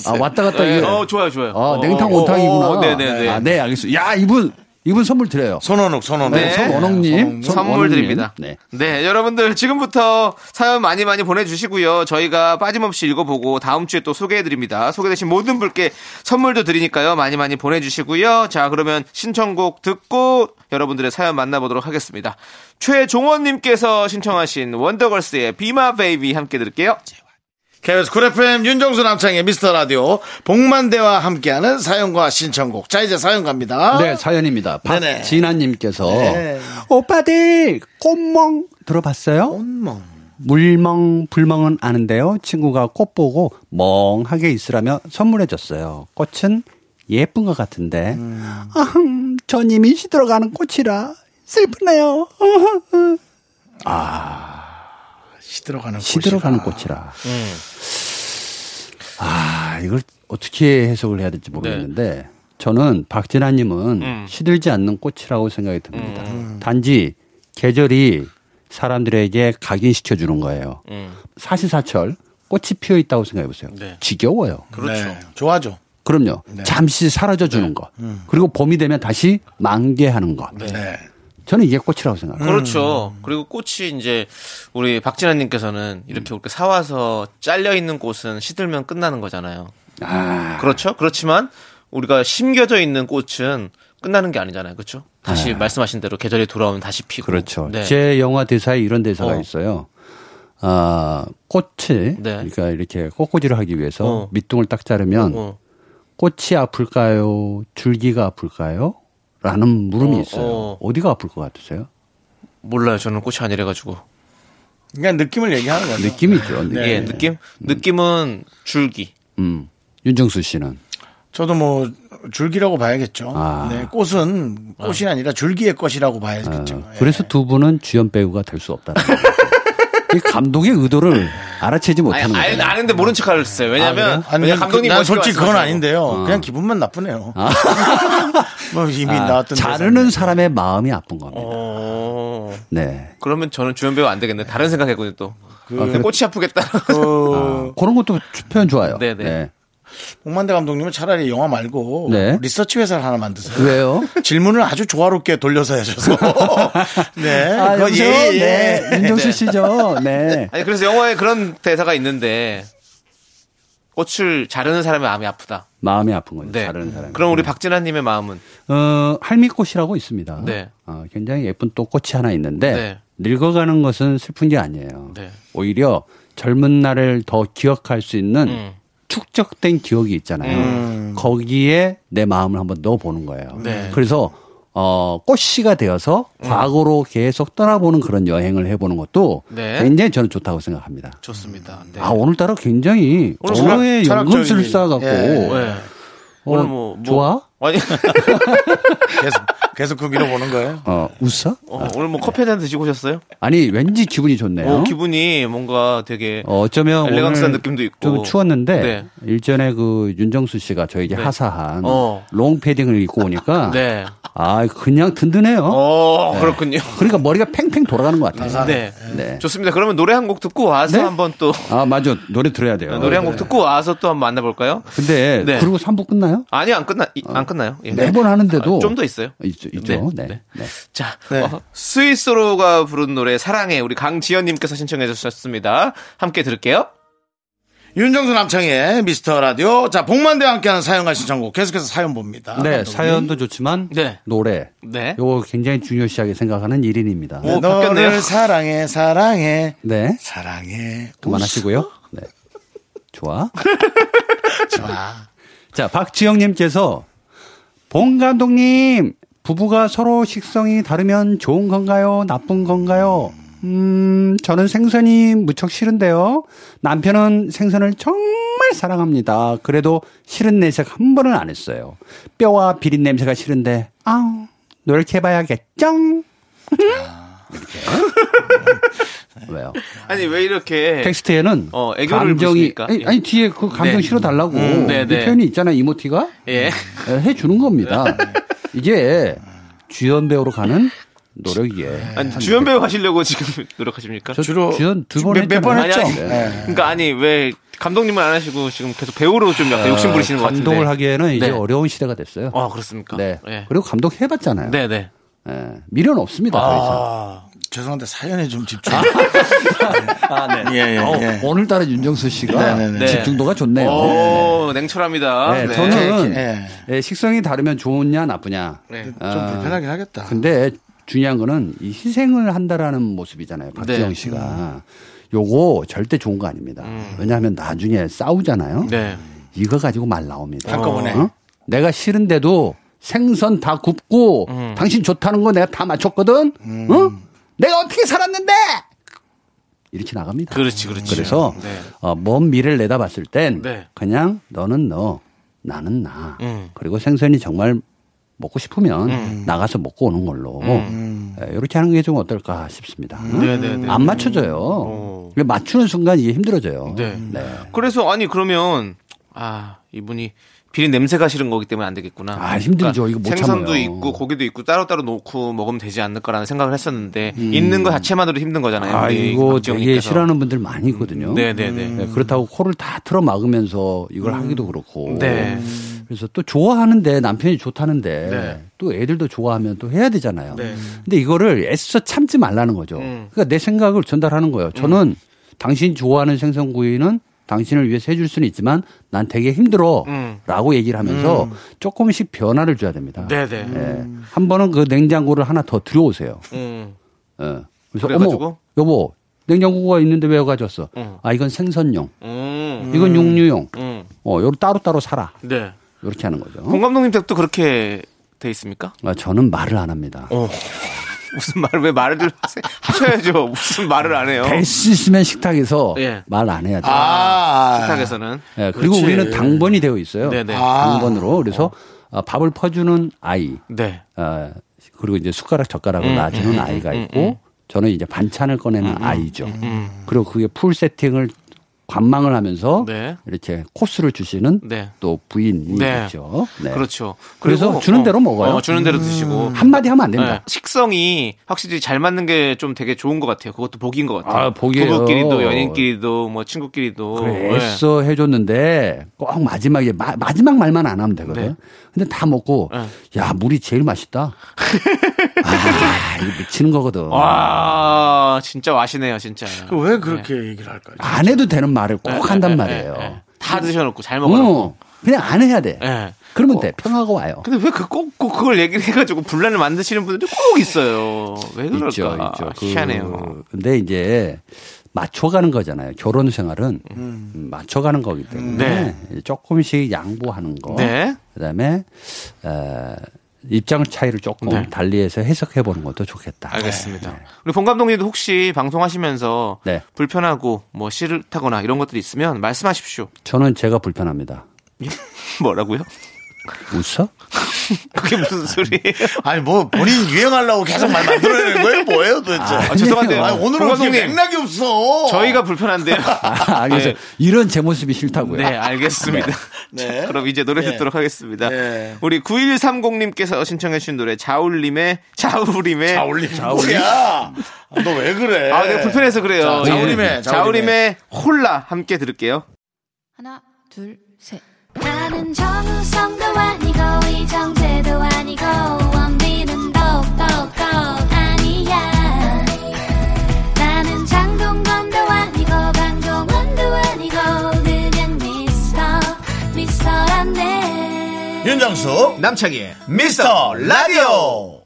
Speaker 5: 아, 왔다 갔다
Speaker 2: 네,
Speaker 5: 이게.
Speaker 2: 어, 좋아요, 좋아요.
Speaker 5: 아,
Speaker 2: 어,
Speaker 5: 냉탕
Speaker 2: 어,
Speaker 5: 온탕이구나.
Speaker 2: 어, 네네 네.
Speaker 5: 아, 네, 알겠습니다. 야, 이분, 이분 선물 드려요.
Speaker 1: 손원욱, 손원욱.
Speaker 2: 네.
Speaker 5: 손원옥님.
Speaker 2: 선물
Speaker 5: 손원옥님.
Speaker 2: 드립니다.
Speaker 5: 네.
Speaker 2: 네, 여러분들 지금부터 사연 많이 많이 보내주시고요. 저희가 빠짐없이 읽어보고 다음 주에 또 소개해드립니다. 소개되신 모든 분께 선물도 드리니까요. 많이 많이 보내주시고요. 자, 그러면 신청곡 듣고 여러분들의 사연 만나보도록 하겠습니다. 최종원님께서 신청하신 원더걸스의 비마 베이비 함께 들을게요.
Speaker 1: KBS 쿨 FM 윤정수 남창희의 미스터 라디오 봉만대와 함께하는 사연과 신청곡. 자, 이제 사연 갑니다.
Speaker 5: 네, 사연입니다. 박진아님께서
Speaker 1: 네.
Speaker 5: 오빠들 꽃멍 들어봤어요?
Speaker 1: 꽃멍.
Speaker 5: 물멍 불멍은 아는데요. 친구가 꽃 보고 멍하게 있으라며 선물해줬어요. 꽃은 예쁜 것 같은데, 아흥, 전 이미 시들어가는 꽃이라 슬프네요.
Speaker 1: 시들어가는
Speaker 5: 시들어가는
Speaker 1: 꽃이라.
Speaker 5: 꽃이라. 아, 이걸 어떻게 해석을 해야 될지 모르겠는데, 저는 박진아님은
Speaker 2: 음.
Speaker 5: 시들지 않는 꽃이라고 생각이 듭니다. 단지 계절이 사람들에게 각인시켜 주는 거예요.
Speaker 2: 음.
Speaker 5: 사시사철 꽃이 피어 있다고 생각해 보세요.
Speaker 2: 네.
Speaker 5: 지겨워요.
Speaker 1: 네, 좋아죠.
Speaker 5: 그럼요. 잠시 사라져 주는 것. 그리고 봄이 되면 다시 만개하는 것.
Speaker 1: 네.
Speaker 5: 저는 이게 꽃이라고 생각해요.
Speaker 2: 그렇죠. 그리고 꽃이 이제 우리 박진아님께서는 이렇게 이렇게 사와서 잘려 있는 꽃은 시들면 끝나는 거잖아요.
Speaker 5: 아,
Speaker 2: 그렇죠. 그렇지만 우리가 심겨져 있는 꽃은 끝나는 게 아니잖아요. 그렇죠. 다시 말씀하신 대로 계절이 돌아오면 다시 피고.
Speaker 5: 그렇죠.
Speaker 2: 네.
Speaker 5: 제 영화 대사에 이런 대사가
Speaker 2: 어.
Speaker 5: 있어요. 아, 꽃이
Speaker 2: 네.
Speaker 5: 그러니까 이렇게 꽃꽂이를 하기 위해서
Speaker 2: 어.
Speaker 5: 밑둥을 딱 자르면
Speaker 2: 어.
Speaker 5: 꽃이 아플까요? 줄기가 아플까요? 라는 물음이
Speaker 2: 어,
Speaker 5: 있어요.
Speaker 2: 어.
Speaker 5: 어. 디가 아플 것 같으세요?
Speaker 2: 몰라요. 저는 꽃이 아니래 가지고.
Speaker 1: 그냥 느낌을 얘기하는 거죠.
Speaker 5: 느낌이죠. 느낌.
Speaker 1: 네.
Speaker 2: 예, 느낌? 느낌은 줄기.
Speaker 5: 음. 윤정수 씨는
Speaker 1: 저도 뭐 줄기라고 봐야겠죠.
Speaker 5: 아.
Speaker 1: 네, 꽃은 꽃이 아니라 줄기의 꽃이라고 봐야겠죠.
Speaker 5: 어, 그래서 두 분은 주연 배우가 될 수 없다는 거죠. 이 감독의 의도를 알아채지
Speaker 2: 아니,
Speaker 5: 못하는
Speaker 2: 아니,
Speaker 5: 거예요.
Speaker 2: 아는데 모른 척 하셨어요. 왜냐면,
Speaker 1: 아니,
Speaker 2: 왜냐면 감독님
Speaker 1: 난 솔직히 그건
Speaker 2: 말씀하셔서.
Speaker 1: 아닌데요. 그냥 기분만 나쁘네요. 뭐 이미
Speaker 5: 아,
Speaker 1: 나왔던
Speaker 5: 자르는. 사람의 마음이 아픈 겁니다.
Speaker 2: 어.
Speaker 5: 네.
Speaker 2: 그러면 저는 주연 배우 안 되겠네. 다른 생각했거든요, 또. 아, 근데 꽃이 아프겠다.
Speaker 1: 그
Speaker 5: 그런 것도 표현 좋아요.
Speaker 2: 네네.
Speaker 5: 네.
Speaker 1: 복만대 감독님은 차라리 영화 말고
Speaker 5: 네.
Speaker 1: 리서치 회사를 하나 만드세요.
Speaker 5: 왜요?
Speaker 1: 질문을 아주 조화롭게 돌려서 해줘서. 네.
Speaker 5: 아, 여보세요?
Speaker 1: 예, 예.
Speaker 5: 네. 윤정수 씨죠? 네.
Speaker 2: 아니 그래서 영화에 그런 대사가 있는데 꽃을 자르는 사람의 마음이 아프다.
Speaker 5: 마음이 아픈 거죠.
Speaker 2: 네.
Speaker 5: 다른 사람.
Speaker 2: 그럼 우리 박진아님의 마음은
Speaker 5: 어, 할미꽃이라고 있습니다.
Speaker 2: 네.
Speaker 5: 어, 굉장히 예쁜 또 꽃이 하나 있는데
Speaker 2: 네.
Speaker 5: 늙어가는 것은 슬픈 게 아니에요.
Speaker 2: 네.
Speaker 5: 오히려 젊은 날을 더 기억할 수 있는
Speaker 2: 음.
Speaker 5: 축적된 기억이 있잖아요. 거기에 내 마음을 한번 넣어보는 거예요.
Speaker 2: 네.
Speaker 5: 그래서 어, 꽃씨가 되어서
Speaker 2: 음.
Speaker 5: 과거로 계속 떠나보는 그런 여행을 해보는 것도
Speaker 2: 네.
Speaker 5: 굉장히 저는 좋다고 생각합니다.
Speaker 2: 좋습니다. 네.
Speaker 5: 아 오늘따라 굉장히
Speaker 1: 오늘
Speaker 5: 언어의 연금술사 같고
Speaker 1: 예.
Speaker 2: 네.
Speaker 5: 어,
Speaker 2: 오늘 뭐, 뭐
Speaker 5: 좋아?
Speaker 2: 아니
Speaker 1: 계속, 계속 그 밀어보는 거예요.
Speaker 5: 어 웃어?
Speaker 2: 어, 오늘 뭐 커피 한 잔 드시고 오셨어요?
Speaker 5: 아니 왠지 기분이 좋네요.
Speaker 2: 어, 기분이 뭔가 되게
Speaker 5: 어, 어쩌면
Speaker 2: 엘레강스한 느낌도 있고.
Speaker 5: 좀 추웠는데
Speaker 2: 네.
Speaker 5: 일전에 그 윤정수 씨가 저에게 하사한
Speaker 2: 어.
Speaker 5: 롱 패딩을 입고 오니까
Speaker 2: 네.
Speaker 5: 아 그냥 든든해요.
Speaker 2: 어, 그렇군요.
Speaker 5: 그러니까 머리가 팽팽 돌아가는 것 같아요.
Speaker 2: 네.
Speaker 5: 네.
Speaker 2: 좋습니다. 그러면 노래 한 곡 듣고 와서
Speaker 5: 네?
Speaker 2: 한번 또
Speaker 5: 아 맞아 노래 들어야 돼요.
Speaker 2: 노래 한 곡 듣고 와서 또 한번 만나볼까요?
Speaker 5: 근데
Speaker 2: 네.
Speaker 5: 그리고 3부 끝나요?
Speaker 2: 아니요, 안 끝나, 이- 안끝 나요. 예.
Speaker 5: 매번 하는데도
Speaker 2: 좀더 있어요.
Speaker 5: 있죠. 있죠.
Speaker 2: 네.
Speaker 5: 네. 네.
Speaker 2: 자,
Speaker 1: 네.
Speaker 2: 어, 스위스로가 부른 노래 사랑해 우리 강지연님께서 신청해 주셨습니다. 함께 들을게요.
Speaker 1: 윤정수 남창의 미스터 라디오. 자, 복만대와 함께하는 사연과 신청곡 계속해서 사연 봅니다.
Speaker 5: 네,
Speaker 1: 감독님.
Speaker 5: 사연도 좋지만
Speaker 2: 네.
Speaker 5: 노래
Speaker 2: 네.
Speaker 5: 요거 굉장히 중요시하게 생각하는 1인입니다.
Speaker 1: 네,
Speaker 2: 오, 바뀌었네요.
Speaker 1: 너를 사랑해, 사랑해,
Speaker 5: 네.
Speaker 1: 사랑해.
Speaker 5: 그만하시고요. 네. 좋아.
Speaker 1: 좋아.
Speaker 5: 자, 박지영님께서 봉 감독님 부부가 서로 식성이 다르면 좋은 건가요? 나쁜 건가요? 음, 저는 생선이 무척 싫은데요. 남편은 생선을 정말 사랑합니다. 그래도 싫은 내색 한 번은 안 했어요. 뼈와 비린 냄새가 싫은데, 아우, 노력해봐야겠죠? 이렇게. 왜요?
Speaker 2: 아니 왜 이렇게
Speaker 5: 텍스트에는
Speaker 2: 어, 애교를
Speaker 5: 감정이? 아니,
Speaker 2: 예.
Speaker 5: 아니, 뒤에 그 감정
Speaker 2: 네.
Speaker 5: 실어 달라고
Speaker 2: 음, 네,
Speaker 5: 이
Speaker 2: 네.
Speaker 5: 표현이 있잖아 이모티가
Speaker 2: 예.
Speaker 5: 예, 해주는 겁니다. 이게 주연 배우로 가는 노력이에요.
Speaker 2: 아니, 주연 배우 하시려고 지금 노력하십니까?
Speaker 5: 저
Speaker 1: 주로
Speaker 5: 주연 두번
Speaker 1: 몇- 몇번. 했죠?
Speaker 2: 아니,
Speaker 1: 네.
Speaker 2: 그러니까 아니 왜 감독님은 안 하시고 지금 계속 배우로 좀 약간 욕심 부리시는 것 같은데.
Speaker 5: 감독을 하기에는 이제
Speaker 2: 네.
Speaker 5: 어려운 시대가 됐어요.
Speaker 2: 아 그렇습니까?
Speaker 5: 네.
Speaker 2: 예.
Speaker 5: 그리고 감독 해봤잖아요.
Speaker 2: 네, 네.
Speaker 5: 예, 미련 없습니다. 더 이상.
Speaker 1: 아, 죄송한데 사연에 좀 집중.
Speaker 5: 아, 네.
Speaker 1: 예, 예,
Speaker 5: 어,
Speaker 1: 예.
Speaker 5: 오늘따라 윤정수 씨가
Speaker 1: 네, 네, 네.
Speaker 5: 집중도가 좋네요.
Speaker 2: 오, 냉철합니다.
Speaker 5: 네,
Speaker 2: 네.
Speaker 5: 저는
Speaker 1: 예.
Speaker 5: 예, 식성이 다르면 좋으냐 나쁘냐.
Speaker 2: 네.
Speaker 1: 좀
Speaker 5: 아,
Speaker 1: 불편하긴 하겠다.
Speaker 5: 근데 중요한 거는 이 희생을 한다라는 모습이잖아요. 박지영
Speaker 2: 네.
Speaker 5: 씨가. 요거 절대 좋은 거 아닙니다. 왜냐하면 나중에 싸우잖아요.
Speaker 2: 네.
Speaker 5: 이거 가지고 말 나옵니다.
Speaker 1: 한꺼번에.
Speaker 5: 어? 내가 싫은데도 생선 다 굽고 당신 좋다는 거 내가 다 맞췄거든. 어? 내가 어떻게 살았는데? 이렇게 나갑니다.
Speaker 2: 그렇지, 그렇지.
Speaker 5: 그래서
Speaker 2: 네.
Speaker 5: 어, 먼 미래를 내다봤을 땐
Speaker 2: 네.
Speaker 5: 그냥 너는 너, 나는 나.
Speaker 2: 음.
Speaker 5: 그리고 생선이 정말 먹고 싶으면 나가서 먹고 오는 걸로 예, 이렇게 하는 게 좀 어떨까 싶습니다. 응?
Speaker 2: 네, 네, 네.
Speaker 5: 안 맞춰져요.
Speaker 2: 오.
Speaker 5: 이게 맞추는 순간 이게 힘들어져요.
Speaker 2: 네. 그래서 아니 그러면 아 이분이 비린 냄새가 싫은 거기 때문에 안 되겠구나. 그러니까
Speaker 5: 아, 힘들죠. 이거 못
Speaker 2: 생선도
Speaker 5: 참아요.
Speaker 2: 있고 고기도 있고 따로따로 놓고 먹으면 되지 않을까라는 생각을 했었는데 있는 거 자체만으로 힘든 거잖아요.
Speaker 5: 아, 이거 되게. 싫어하는 분들 많이 있거든요.
Speaker 2: 네네네.
Speaker 5: 예, 그렇다고 코를 다 틀어 막으면서 이걸 하기도 그렇고.
Speaker 2: 네.
Speaker 5: 그래서 또 좋아하는데 남편이 좋다는데
Speaker 2: 네.
Speaker 5: 또 애들도 좋아하면 또 해야 되잖아요.
Speaker 2: 네.
Speaker 5: 근데 이거를 애써 참지 말라는 거죠.
Speaker 2: 음.
Speaker 5: 그러니까 내 생각을 전달하는 거예요. 저는 당신 좋아하는 생선구이는 당신을 위해서 해줄 수는 있지만 난 되게 힘들어
Speaker 2: 음.
Speaker 5: 라고 얘기를 하면서 조금씩 변화를 줘야 됩니다.
Speaker 2: 네네.
Speaker 5: 예. 한 번은 그 냉장고를 하나 더 들여오세요.
Speaker 2: 음.
Speaker 5: 예. 그래서
Speaker 2: 그래가지고?
Speaker 5: 어머 여보 냉장고가 있는데 왜 가져왔어?
Speaker 2: 음.
Speaker 5: 아 이건 생선용,
Speaker 2: 음.
Speaker 5: 이건 육류용.
Speaker 2: 음.
Speaker 5: 어, 요로 따로따로 살아.
Speaker 2: 네.
Speaker 5: 이렇게 하는 거죠.
Speaker 2: 공 감독님 댁도 그렇게 돼 있습니까?
Speaker 5: 아, 저는 말을 안 합니다.
Speaker 2: 어. 무슨 말을 왜 말을 하셔야죠. 무슨 말을 안 해요.
Speaker 5: 될 수 있으면 식탁에서
Speaker 2: 예.
Speaker 5: 말안 해야 돼요.
Speaker 1: 아.
Speaker 2: 식탁에서는
Speaker 5: 예, 그리고
Speaker 1: 그렇지.
Speaker 5: 우리는 당번이 되어 있어요.
Speaker 2: 네네.
Speaker 1: 아.
Speaker 5: 당번으로. 그래서 어, 밥을 퍼주는 아이,
Speaker 2: 네.
Speaker 5: 어, 그리고 이제 숟가락 젓가락을
Speaker 2: 음,
Speaker 5: 놔주는
Speaker 2: 음,
Speaker 5: 아이가
Speaker 2: 음,
Speaker 5: 있고,
Speaker 2: 음.
Speaker 5: 저는 이제 반찬을 꺼내는 아이죠.
Speaker 2: 음.
Speaker 5: 그리고 그게 풀 세팅을 관망을 하면서
Speaker 2: 네.
Speaker 5: 이렇게 코스를 주시는
Speaker 2: 네.
Speaker 5: 또 부인이
Speaker 2: 네.
Speaker 5: 있죠. 네.
Speaker 2: 그렇죠.
Speaker 5: 그래서 주는 대로 먹어요. 음.
Speaker 2: 어, 주는 대로 드시고.
Speaker 5: 한마디 하면 안
Speaker 2: 네.
Speaker 5: 됩니다.
Speaker 2: 식성이 확실히 잘 맞는 게 좀 되게 좋은 것 같아요. 그것도 복인 것 같아요.
Speaker 5: 아, 복이에요.
Speaker 2: 부부끼리도 연인끼리도 뭐 친구끼리도.
Speaker 5: 그래,
Speaker 2: 네.
Speaker 5: 애써 해줬는데 꼭 마지막에 마, 지막 말만 안 하면 되거든.
Speaker 2: 네.
Speaker 5: 근데 다 먹고
Speaker 2: 네.
Speaker 5: 야 물이 제일 맛있다. 아 이거 미치는 거거든.
Speaker 2: 와, 진짜 와시네요, 진짜.
Speaker 1: 왜 그렇게 얘기를 할까요?
Speaker 5: 안 해도 되는 말을 꼭
Speaker 2: 네,
Speaker 5: 한단
Speaker 2: 네,
Speaker 5: 말이에요.
Speaker 2: 네, 네. 다 드셔놓고 잘 먹어놓고.
Speaker 5: 어, 그냥 안 해야 돼.
Speaker 2: 예.
Speaker 5: 그러면
Speaker 2: 어.
Speaker 5: 돼. 평화가 와요.
Speaker 2: 근데 왜 그 꼭, 꼭 그걸 얘기를 해가지고 분란을 만드시는 분들이 꼭 있어요. 왜 그럴까?
Speaker 5: 있죠, 있죠. 그,
Speaker 2: 희한해요.
Speaker 5: 근데 이제 맞춰가는 거잖아요. 결혼 생활은 음, 맞춰가는 거기 때문에 조금씩 양보하는 거.
Speaker 2: 네.
Speaker 5: 그다음에 어, 입장 차이를 조금
Speaker 2: 네.
Speaker 5: 달리해서 해석해 보는 것도 좋겠다.
Speaker 2: 알겠습니다. 우리 본 감독님도 혹시 방송하시면서
Speaker 5: 네.
Speaker 2: 불편하고 뭐 싫다거나 이런 것들이 있으면 말씀하십시오.
Speaker 5: 저는 제가 불편합니다.
Speaker 2: 뭐라고요?
Speaker 5: 웃어?
Speaker 2: 그게 무슨 소리예요?
Speaker 1: 아니 뭐 본인 유행하려고 계속 말 만들어내는 거예요? 뭐예요 도대체?
Speaker 2: 아, 죄송한데요.
Speaker 1: 아니, 오늘은
Speaker 2: 감독님.
Speaker 1: 맥락이 없어.
Speaker 2: 저희가 불편한데요.
Speaker 5: 아, 알겠어요.
Speaker 2: 네.
Speaker 5: 이런 제 모습이 싫다고요.
Speaker 2: 네, 알겠습니다.
Speaker 1: 네.
Speaker 2: 자, 그럼 이제 노래
Speaker 1: 네.
Speaker 2: 듣도록 하겠습니다.
Speaker 1: 네.
Speaker 2: 우리 9130님께서 신청해 주신 노래 자울림의 자우림의
Speaker 1: 자울림 뭐야? 너 왜 그래?
Speaker 2: 아, 내가 불편해서 그래요.
Speaker 1: 자,
Speaker 2: 예.
Speaker 1: 자우림의.
Speaker 2: 자우림의 홀라 함께 들을게요.
Speaker 3: 하나, 둘, 셋.
Speaker 6: 나는 정우성도 아니고 이정재도 아니고 원빈은 더욱더 아니야 나는 장동건도 아니고 강동원도 아니고 그냥 미스터 미스터란데
Speaker 1: 윤정수
Speaker 2: 남창희의
Speaker 1: 미스터 라디오.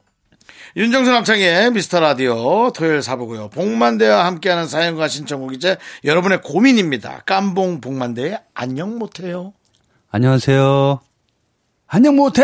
Speaker 1: 윤정수 남창의 미스터 라디오 토요일 사부고요. 복만대와 함께하는 사연과 신청곡 이제 여러분의 고민입니다. 깜봉 복만대의 안녕 못해요.
Speaker 5: 안녕하세요. 안녕 못해.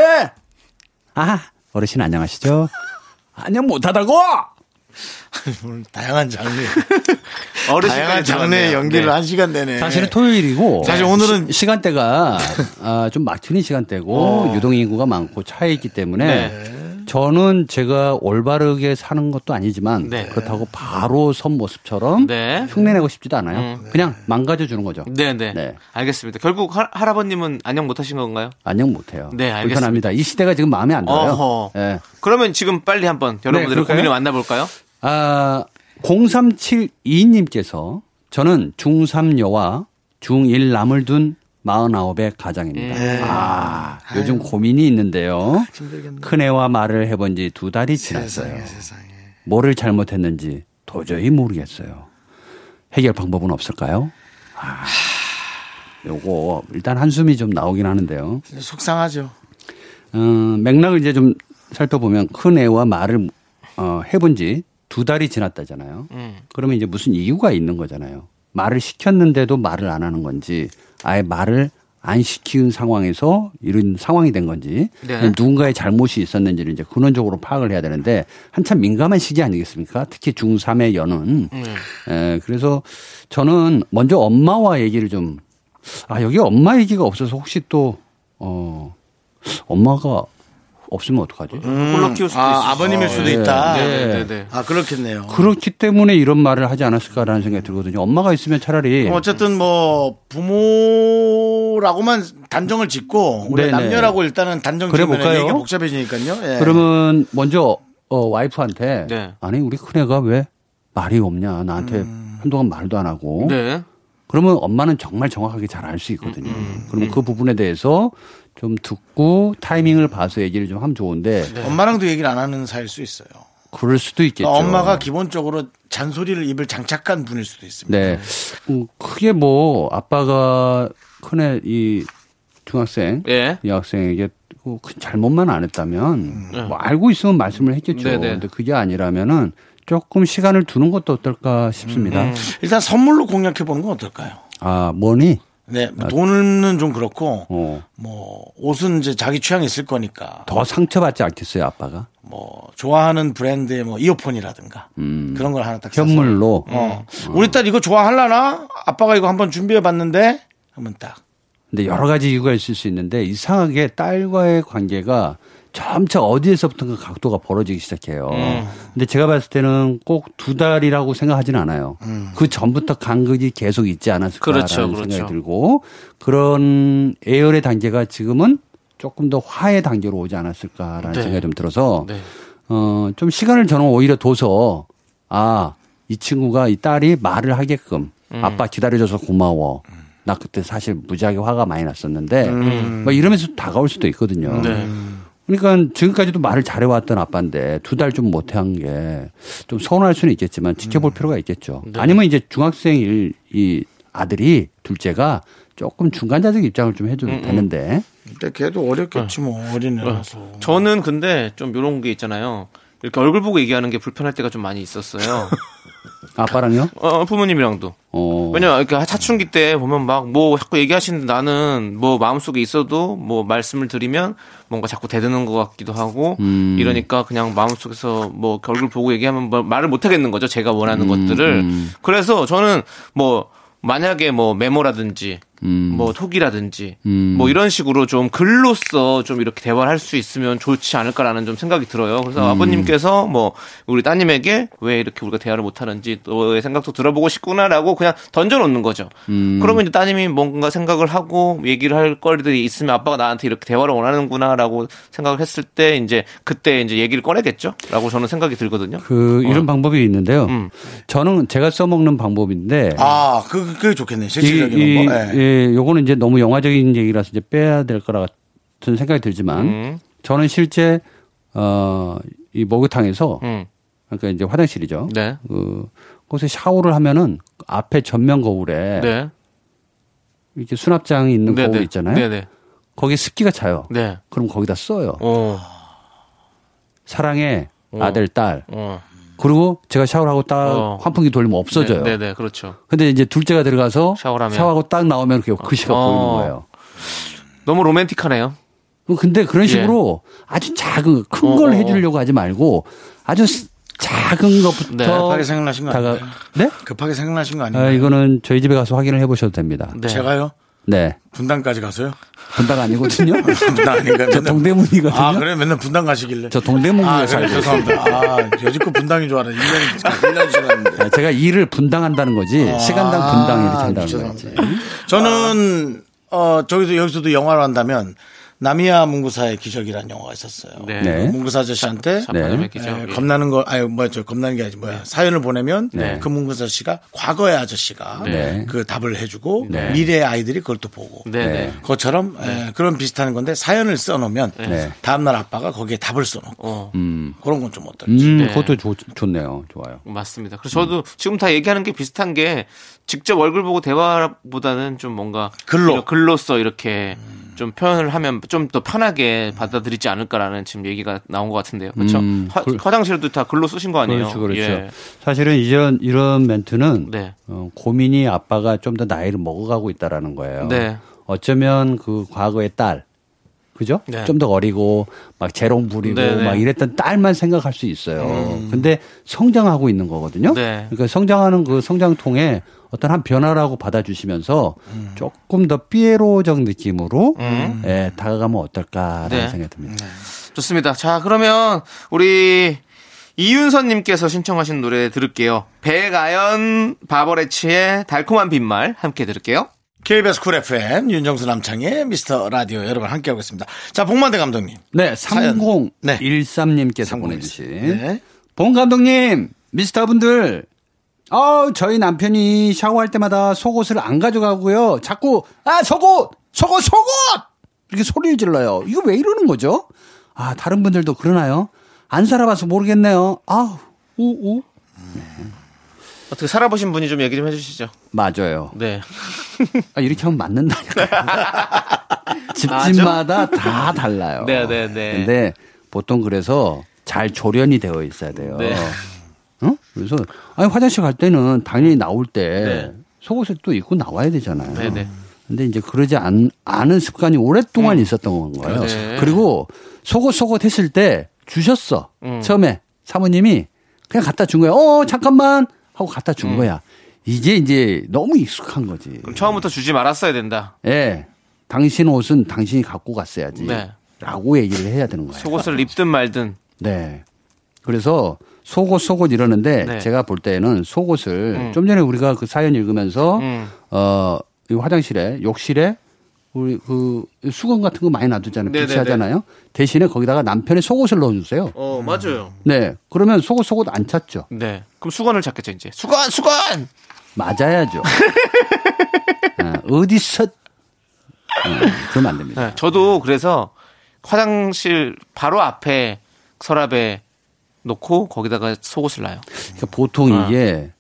Speaker 5: 아 어르신 안녕하시죠? 안녕 못하다고.
Speaker 1: 오늘 다양한 장르, 다양한 장르의. 연기를
Speaker 2: 네.
Speaker 1: 한 시간 내내.
Speaker 5: 사실은 토요일이고
Speaker 1: 사실 오늘은-
Speaker 5: 시, 간대가 아, 좀 막히는 시간대고 유동 인구가 많고 차에 있기 때문에
Speaker 2: 네.
Speaker 5: 저는 제가 올바르게 사는 것도 아니지만
Speaker 2: 네.
Speaker 5: 그렇다고 바로 선 모습처럼
Speaker 2: 네.
Speaker 5: 흉내내고 싶지도 않아요. 그냥 망가져 주는 거죠.
Speaker 2: 네, 네,
Speaker 5: 네.
Speaker 2: 알겠습니다. 결국 할, 할아버님은 안녕 못 하신 건가요?
Speaker 5: 안녕 못 해요.
Speaker 2: 네, 알겠습니다.
Speaker 5: 불편합니다. 이 시대가 지금 마음에 안 들어요.
Speaker 2: 어허.
Speaker 5: 예.
Speaker 2: 그러면 지금 빨리 한번 여러분들의
Speaker 5: 그럴까요?
Speaker 2: 고민을 만나 볼까요?
Speaker 5: 아, 0372님께서 저는 중3 여와 중1 남을 둔 49의 가장입니다. 아, 요즘 고민이 있는데요. 큰애와 말을 해본 지 두 달이 지났어요. 뭐를 잘못했는지 도저히 모르겠어요. 해결 방법은 없을까요? 아, 요거 일단 한숨이 좀 나오긴 하는데요.
Speaker 1: 속상하죠.
Speaker 5: 어, 맥락을 이제 좀 살펴보면 큰 애와 말을 어, 해본 지 두 달이 지났다잖아요.
Speaker 2: 음.
Speaker 5: 그러면 이제 무슨 이유가 있는 거잖아요. 말을 시켰는데도 말을 안 하는 건지 아예 말을 안 시키는 상황에서 이런 상황이 된 건지
Speaker 2: 네.
Speaker 5: 누군가의 잘못이 있었는지를 이제 근원적으로 파악을 해야 되는데 한참 민감한 시기 아니겠습니까? 특히 중3의 연은.
Speaker 2: 음.
Speaker 5: 에, 그래서 저는 먼저 엄마와 얘기를 좀 아, 여기 엄마 얘기가 없어서 혹시 또, 어, 엄마가 없으면 어떡하지?
Speaker 2: 홀로 키울 수도
Speaker 1: 아. 아버님일 수도
Speaker 5: 네.
Speaker 1: 있다.
Speaker 2: 네, 네, 네.
Speaker 1: 아, 그렇겠네요.
Speaker 5: 그렇기 때문에 이런 말을 하지 않았을까라는 생각이 들거든요. 엄마가 있으면 차라리
Speaker 1: 어쨌든 뭐 부모라고만 단정을 짓고 우리
Speaker 5: 네네.
Speaker 1: 남녀라고 일단은 단정
Speaker 5: 그래 볼까요?
Speaker 1: 얘기가 복잡해지니까요. 예.
Speaker 5: 그러면 먼저 어, 와이프한테
Speaker 2: 네.
Speaker 5: 아니 우리 큰애가 왜 말이 없냐 나한테 한동안 말도 안 하고
Speaker 2: 네.
Speaker 5: 그러면 엄마는 정말 정확하게 잘 알 수 있거든요. 그러면 그 부분에 대해서 좀 듣고 타이밍을 봐서 얘기를 좀 하면 좋은데
Speaker 1: 엄마랑도 얘기를 안 하는 사이일 수 있어요.
Speaker 5: 그럴 수도 있겠죠.
Speaker 1: 그러니까 엄마가 기본적으로 잔소리를 입을 장착한 분일 수도 있습니다.
Speaker 5: 네. 음, 크게 뭐 아빠가 큰애 이 중학생
Speaker 2: 예.
Speaker 5: 이 학생에게 그큰 잘못만 안 했다면
Speaker 2: 네.
Speaker 5: 뭐 알고 있으면 말씀을 했겠죠.
Speaker 2: 네네.
Speaker 5: 근데 그게 아니라면은 조금 시간을 두는 것도 어떨까 싶습니다.
Speaker 2: 음.
Speaker 1: 일단 선물로 공략해 보는 건 어떨까요?
Speaker 5: 아, 뭐니?
Speaker 1: 네, 뭐 돈은 좀 그렇고
Speaker 5: 어.
Speaker 1: 뭐 옷은 이제 자기 취향이 있을 거니까
Speaker 5: 더 상처받지 않겠어요, 아빠가?
Speaker 1: 뭐 좋아하는 브랜드의 뭐 이어폰이라든가 그런 걸 하나 딱 사서.
Speaker 5: 현물로.
Speaker 1: 어. 우리 딸 이거 좋아할라나? 아빠가 이거 한번 준비해 봤는데 하면 딱
Speaker 5: 근데 여러 가지 이유가 있을 수 있는데 이상하게 딸과의 관계가 점차 어디에서부턴가 각도가 벌어지기 시작해요.
Speaker 2: 음.
Speaker 5: 근데 제가 봤을 때는 꼭 두 달이라고 생각하지는 않아요. 그 전부터 간극이 계속 있지 않았을까라는
Speaker 2: 그렇죠, 그렇죠.
Speaker 5: 생각이 들고 그런 애열의 단계가 지금은 조금 더 화의 단계로 오지 않았을까라는
Speaker 2: 네.
Speaker 5: 생각이 좀 들어서
Speaker 2: 네.
Speaker 5: 어, 좀 시간을 저는 오히려 둬서 아, 이 친구가 이 딸이 말을 하게끔
Speaker 2: 음.
Speaker 5: 아빠 기다려줘서 고마워. 나 그때 사실 무지하게 화가 많이 났었는데
Speaker 2: 음.
Speaker 5: 뭐 이러면서 다가올 수도 있거든요.
Speaker 2: 네.
Speaker 5: 그러니까 지금까지도 말을 잘해왔던 아빠인데 두 달 좀 못한 게 좀 서운할 수는 있겠지만 지켜볼 필요가 있겠죠.
Speaker 2: 네.
Speaker 5: 아니면 이제 중학생일 이 아들이 둘째가 조금 중간자적 입장을 좀 해줘도
Speaker 2: 음,
Speaker 5: 되는데
Speaker 1: 근데 걔도 어렵겠지 뭐 어린애라서.
Speaker 2: 저는 근데 좀 이런 게 있잖아요. 이렇게 얼굴 보고 얘기하는 게 불편할 때가 좀 많이 있었어요.
Speaker 5: 아빠랑요?
Speaker 2: 어, 부모님이랑도.
Speaker 5: 어.
Speaker 2: 왜냐면 이렇게 사춘기 때 보면 막 뭐 자꾸 얘기하시는데 나는 뭐 마음속에 있어도 뭐 말씀을 드리면 뭔가 자꾸 대드는 것 같기도 하고
Speaker 5: 음.
Speaker 2: 이러니까 그냥 마음속에서 뭐 얼굴 보고 얘기하면 뭐 말을 못 하겠는 거죠. 제가 원하는 것들을.
Speaker 5: 음.
Speaker 2: 그래서 저는 뭐 만약에 뭐 메모라든지
Speaker 5: 음.
Speaker 2: 뭐 톡이라든지
Speaker 5: 음.
Speaker 2: 뭐 이런 식으로 좀 글로써 좀 이렇게 대화를 할 수 있으면 좋지 않을까라는 좀 생각이 들어요. 그래서
Speaker 5: 음.
Speaker 2: 아버님께서 뭐 우리 따님에게 왜 이렇게 우리가 대화를 못 하는지 너의 생각도 들어보고 싶구나라고 그냥 던져 놓는 거죠.
Speaker 5: 음.
Speaker 2: 그러면 이제 따님이 뭔가 생각을 하고 얘기를 할 거리들이 있으면 아빠가 나한테 이렇게 대화를 원하는구나라고 생각을 했을 때 이제 그때 이제 얘기를 꺼내겠죠.라고 저는 생각이 들거든요.
Speaker 5: 그 이런 방법이 있는데요.
Speaker 2: 음.
Speaker 5: 저는 제가 써먹는 방법인데
Speaker 1: 아, 그, 그게 좋겠네.
Speaker 5: 이,
Speaker 1: 실질적인
Speaker 5: 이,
Speaker 1: 거. 예.
Speaker 5: 예, 요거는 이제 너무 영화적인 얘기라서 이제 빼야 될 거라 같은 생각이 들지만
Speaker 2: 음.
Speaker 5: 저는 실제 어, 이 목욕탕에서
Speaker 2: 음.
Speaker 5: 그러니까 이제 화장실이죠.
Speaker 2: 네.
Speaker 5: 그 곳에 샤워를 하면은 앞에 전면 거울에
Speaker 2: 네.
Speaker 5: 이렇게 수납장이 있는
Speaker 2: 네,
Speaker 5: 거울
Speaker 2: 네.
Speaker 5: 있잖아요.
Speaker 2: 네, 네.
Speaker 5: 거기에 습기가 차요.
Speaker 2: 네.
Speaker 5: 그럼 거기다 써요.
Speaker 2: 어.
Speaker 5: 사랑해
Speaker 2: 어.
Speaker 5: 아들 딸.
Speaker 2: 어.
Speaker 5: 그리고 제가 샤워를 하고 딱
Speaker 2: 어.
Speaker 5: 환풍기 돌리면 없어져요.
Speaker 2: 네, 네, 그렇죠.
Speaker 5: 근데 이제 둘째가 들어가서
Speaker 2: 샤워를 하면.
Speaker 5: 샤워하고 딱 나오면 그 글씨가
Speaker 2: 어.
Speaker 5: 보이는 거예요.
Speaker 2: 너무 로맨틱하네요.
Speaker 5: 근데 그런 식으로 아주 작은 큰
Speaker 2: 예. 어,
Speaker 5: 걸
Speaker 2: 어, 어.
Speaker 5: 해주려고 하지 말고 아주 스- 작은 것부터
Speaker 2: 네.
Speaker 1: 급하게 생각나신 거 아니에요?
Speaker 5: 네?
Speaker 1: 급하게 생각나신 거
Speaker 5: 아,
Speaker 1: 아니에요?
Speaker 5: 이거는 저희 집에 가서 확인을 해보셔도 됩니다.
Speaker 2: 네.
Speaker 1: 제가요?
Speaker 5: 네.
Speaker 1: 분당까지 가서요?
Speaker 5: 분당 아니거든요.
Speaker 1: 분당 아닌가?
Speaker 5: 저 동대문이거든요.
Speaker 1: 아, 그래? 맨날 분당 가시길래.
Speaker 5: 저 동대문구에
Speaker 1: 아,
Speaker 5: 살고.
Speaker 1: 죄송합니다. 아, 여지껏 분당인 줄 알았는데, 1년, 1년 지났는데.
Speaker 5: 네, 제가 일을 분당한다는 거지 시간당 분당 이렇게
Speaker 1: 아,
Speaker 5: 한다는. 거지.
Speaker 1: 저는, 어, 저기도, 여기서도 영화로 한다면, 나미야 문구사의 기적이라는 영화가 있었어요.
Speaker 2: 네.
Speaker 5: 네.
Speaker 1: 문구사 아저씨한테
Speaker 5: 네.
Speaker 2: 기죠.
Speaker 1: 예,
Speaker 2: 예.
Speaker 1: 겁나는 거, 아니, 뭐야, 저, 겁나는 게 아니지, 뭐야. 사연을 보내면,
Speaker 2: 네.
Speaker 1: 그 문구사 아저씨가, 과거의 아저씨가,
Speaker 2: 네.
Speaker 1: 그 답을 해주고,
Speaker 5: 네.
Speaker 1: 미래의 아이들이 그걸 또 보고.
Speaker 2: 네, 네.
Speaker 1: 그것처럼, 예, 그런 비슷한 건데, 사연을 써놓으면,
Speaker 5: 네.
Speaker 1: 다음날 아빠가 거기에 답을 써놓고,
Speaker 2: 어.
Speaker 5: 음,
Speaker 1: 그런 건 좀 어떨지.
Speaker 5: 음
Speaker 2: 네.
Speaker 5: 그것도 좋, 좋네요. 좋아요.
Speaker 2: 맞습니다. 그래서 저도 지금 다 얘기하는 게 비슷한 게 직접 얼굴 보고 대화보다는 좀 뭔가
Speaker 1: 글로.
Speaker 2: 글로써 이렇게 좀 표현을 하면 좀 더 편하게 받아들이지 않을까라는 지금 얘기가 나온 것 같은데요. 그렇죠?
Speaker 5: 음,
Speaker 2: 화,
Speaker 5: 그-
Speaker 2: 화장실도 다 글로 쓰신 거 아니에요?
Speaker 5: 그렇죠, 그렇죠.
Speaker 2: 예.
Speaker 5: 사실은 이런 이런 멘트는
Speaker 2: 네.
Speaker 5: 어, 고민이 아빠가 좀 더 나이를 먹어가고 있다라는 거예요.
Speaker 2: 네.
Speaker 5: 어쩌면 그 과거의 딸, 그죠?
Speaker 2: 네.
Speaker 5: 좀더 어리고 막 재롱 부리고
Speaker 2: 네, 네.
Speaker 5: 막 이랬던 딸만 생각할 수 있어요. 근데 성장하고 있는 거거든요.
Speaker 2: 네.
Speaker 5: 그러니까 성장하는 그 성장통에 어떤 한 변화라고 받아주시면서 조금 더 삐에로적 느낌으로
Speaker 2: 음.
Speaker 5: 예, 다가가면 어떨까라는
Speaker 2: 네.
Speaker 5: 생각이 듭니다.
Speaker 2: 좋습니다. 자, 그러면 우리 이윤선님께서 신청하신 노래 들을게요. 백아연 바버렛츠의 달콤한 빈말 함께 들을게요.
Speaker 1: KBS 쿨 FM, 윤정수 남창희의 미스터 라디오 여러분 함께하고 있습니다. 자, 복만대 감독님.
Speaker 5: 네,
Speaker 1: 사연.
Speaker 5: 3013님께서
Speaker 1: 삼
Speaker 5: 보내주신
Speaker 1: 네.
Speaker 5: 봉 감독님, 미스터 분들, 어, 저희 남편이 샤워할 때마다 속옷을 안 가져가고요. 자꾸, 아, 속옷! 속옷, 속옷! 이렇게 소리를 질러요. 이거 왜 이러는 거죠? 아, 다른 분들도 그러나요? 안 살아봐서 모르겠네요. 아우, 우, 우.
Speaker 2: 어떻게 살아보신 분이 좀 얘기 좀 해주시죠.
Speaker 5: 맞아요.
Speaker 2: 네.
Speaker 5: 아, 이렇게 하면 맞는다니까요. 집집마다 다 달라요.
Speaker 2: 네, 네, 네.
Speaker 5: 근데 보통 그래서 잘 조련이 되어 있어야 돼요.
Speaker 2: 네.
Speaker 5: 응? 그래서 아니 화장실 갈 때는 당연히 나올 때
Speaker 2: 네.
Speaker 5: 속옷을 또 입고 나와야 되잖아요.
Speaker 2: 네, 네.
Speaker 5: 근데 이제 그러지 않, 않은 습관이 오랫동안 있었던 거예요.
Speaker 2: 네.
Speaker 5: 그리고 속옷 속옷 했을 때 주셨어.
Speaker 2: 음.
Speaker 5: 처음에 사모님이 그냥 갖다 준 거야. 어 잠깐만 하고 갖다 준 거야. 이제 이제 너무 익숙한 거지.
Speaker 2: 그럼 처음부터 주지 말았어야 된다.
Speaker 5: 예. 당신 옷은 당신이 갖고 갔어야지.
Speaker 2: 네.
Speaker 5: 라고 얘기를 해야 되는 거예요.
Speaker 2: 속옷을 입든 말든.
Speaker 5: 네. 그래서 속옷 속옷 이러는데
Speaker 2: 네.
Speaker 5: 제가 볼 때는 속옷을
Speaker 2: 음.
Speaker 5: 좀 전에 우리가 그 사연 읽으면서
Speaker 2: 음.
Speaker 5: 어, 이 화장실에 욕실에 우리 그 수건 같은 거 많이 놔두잖아요. 비치하잖아요. 대신에 거기다가 남편의 속옷을 넣어주세요.
Speaker 2: 어, 맞아요.
Speaker 5: 네. 그러면 속옷 속옷 안 찾죠.
Speaker 2: 네. 그럼 수건을 찾겠죠, 이제. 수건, 수건!
Speaker 5: 맞아야죠. 아, 어디서 어, 그러면 안 됩니다.
Speaker 2: 네, 저도 그래서 화장실 바로 앞에 서랍에 놓고 거기다가 속옷을 놔요.
Speaker 5: 그러니까 보통
Speaker 2: 아.
Speaker 5: 이게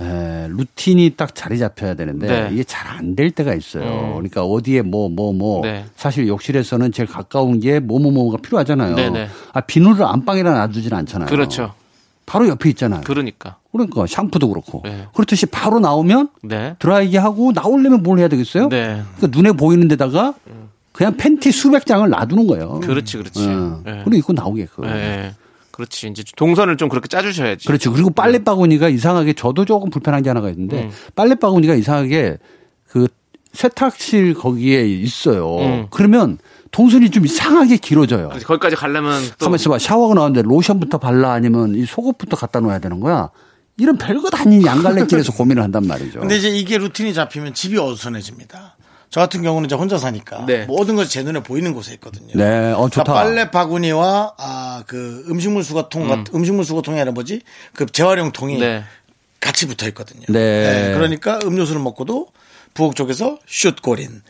Speaker 5: 에, 루틴이 딱 자리 잡혀야 되는데
Speaker 2: 네.
Speaker 5: 이게 잘 안 될 때가 있어요.
Speaker 2: 음.
Speaker 5: 그러니까 어디에 뭐뭐 뭐
Speaker 2: 네.
Speaker 5: 사실 욕실에서는 제일 가까운 게 뭐뭐뭐가 필요하잖아요.
Speaker 2: 네네.
Speaker 5: 아 비누를 안방에다 놔두진 않잖아요.
Speaker 2: 그렇죠.
Speaker 5: 바로 옆에 있잖아요.
Speaker 2: 그러니까.
Speaker 5: 그러니까 샴푸도 그렇고
Speaker 2: 네.
Speaker 5: 그렇듯이 바로 나오면
Speaker 2: 네.
Speaker 5: 드라이기 하고 나오려면 뭘 해야 되겠어요?
Speaker 2: 네.
Speaker 5: 그러니까 눈에 보이는 데다가 그냥 팬티 수백 장을 놔두는 거예요.
Speaker 2: 그렇지, 그렇지.
Speaker 5: 어.
Speaker 2: 네.
Speaker 5: 그리고 입고 나오게끔.
Speaker 2: 예, 예. 그렇지. 이제 동선을 좀 그렇게 짜주셔야지.
Speaker 5: 그렇죠. 그리고 빨래 바구니가 이상하게 저도 조금 불편한 게 하나가 있는데
Speaker 2: 음.
Speaker 5: 빨래 바구니가 이상하게 그 세탁실 거기에 있어요.
Speaker 2: 음.
Speaker 5: 그러면 동선이 좀 이상하게 길어져요.
Speaker 2: 그렇지. 거기까지 가려면 또.
Speaker 5: 가만 있어봐. 샤워하고 나왔는데 로션부터 발라 아니면 이 속옷부터 갖다 놓아야 되는 거야. 이런 별것 아닌 양갈래길에서 고민을 한단 말이죠.
Speaker 1: 근데 이제 이게 루틴이 잡히면 집이 어수선해집니다. 저 같은 경우는 이제 혼자 사니까
Speaker 2: 네.
Speaker 1: 모든 것이 제 눈에 보이는 곳에 있거든요.
Speaker 5: 네, 어, 좋다.
Speaker 1: 그러니까 빨래 바구니와 아 그 음식물 수거통 같은 음식물 수거통이 아니라 뭐지 그 재활용 통이
Speaker 2: 네.
Speaker 1: 같이 붙어 있거든요.
Speaker 5: 네.
Speaker 1: 그러니까 음료수를 먹고도 부엌 쪽에서 슛 고린.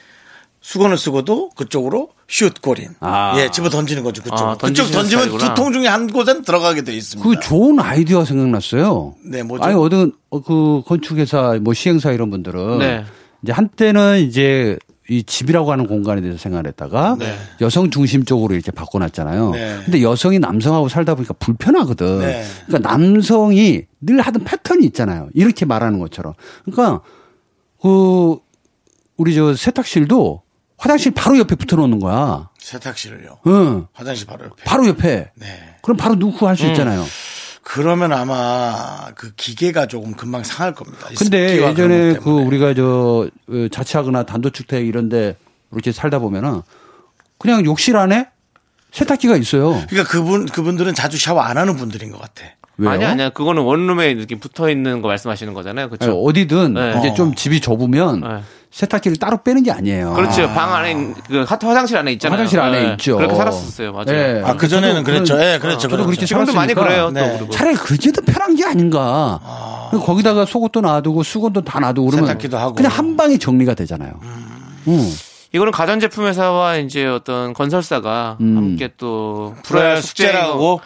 Speaker 1: 수건을 쓰고도 그쪽으로 슛 고린.
Speaker 5: 아.
Speaker 1: 예, 집어 던지는 거죠. 그쪽.
Speaker 2: 아,
Speaker 1: 그쪽 던지면. 두 통 중에 한 곳엔 들어가게 돼 있습니다.
Speaker 5: 그 좋은 아이디어 생각났어요.
Speaker 1: 네, 뭐죠?
Speaker 5: 아니, 어떤, 어, 그 건축회사, 뭐 시행사 이런 분들은.
Speaker 2: 네.
Speaker 5: 이제 한때는 이제 이 집이라고 하는 공간에 대해서 생각을 했다가
Speaker 1: 네.
Speaker 5: 여성 중심적으로 이렇게 바꿔놨잖아요.
Speaker 1: 네.
Speaker 5: 근데 여성이 남성하고 살다 보니까 불편하거든.
Speaker 1: 네.
Speaker 5: 그러니까 남성이 늘 하던 패턴이 있잖아요. 이렇게 말하는 것처럼. 그러니까 그 우리 저 세탁실도 화장실 바로 옆에 붙어 놓는 거야.
Speaker 1: 세탁실을요.
Speaker 5: 응.
Speaker 1: 화장실 바로 옆에.
Speaker 5: 바로 옆에.
Speaker 1: 네.
Speaker 5: 그럼 바로 넣고 할수
Speaker 1: 음.
Speaker 5: 있잖아요.
Speaker 1: 그러면 아마 그 기계가 조금 금방 상할 겁니다. 이
Speaker 5: 근데 예전에
Speaker 1: 것
Speaker 5: 그. 우리가 저 어, 자취하거나 단독주택 이런데 이렇게 살다 보면은 그냥 욕실 안에 세탁기가 있어요.
Speaker 1: 그러니까 그분 그분들은 자주 샤워 안 하는 분들인 것 같아.
Speaker 5: 왜요?
Speaker 2: 아니, 아니야. 그거는 원룸에 이렇게 붙어 있는 거 말씀하시는 거잖아요. 그렇죠.
Speaker 5: 어디든
Speaker 2: 네.
Speaker 5: 이제
Speaker 1: 어.
Speaker 5: 좀 집이 좁으면
Speaker 2: 네.
Speaker 5: 세탁기를 따로 빼는 게 아니에요.
Speaker 2: 그렇죠. 방 안에, 그 화- 화장실 안에 있잖아요.
Speaker 5: 화장실 안에
Speaker 2: 네.
Speaker 5: 있죠.
Speaker 2: 그렇게 살았었어요. 맞아요.
Speaker 5: 네.
Speaker 1: 아, 그 전에는
Speaker 5: 저도
Speaker 1: 그랬죠. 예, 그랬죠.
Speaker 5: 저도 그렇게
Speaker 2: 지금도 많이 그래요. 또
Speaker 1: 네.
Speaker 5: 차라리 그게 더 편한 게 아닌가. 그리고 거기다가 속옷도 놔두고 수건도 다 놔두고 그러면
Speaker 1: 세탁기도 하고.
Speaker 5: 그냥 한 방에 정리가 되잖아요. 음.
Speaker 2: 이거는 가전제품 회사와 이제 어떤 건설사가
Speaker 5: 음.
Speaker 2: 함께 또 풀어야 할 숙제라고.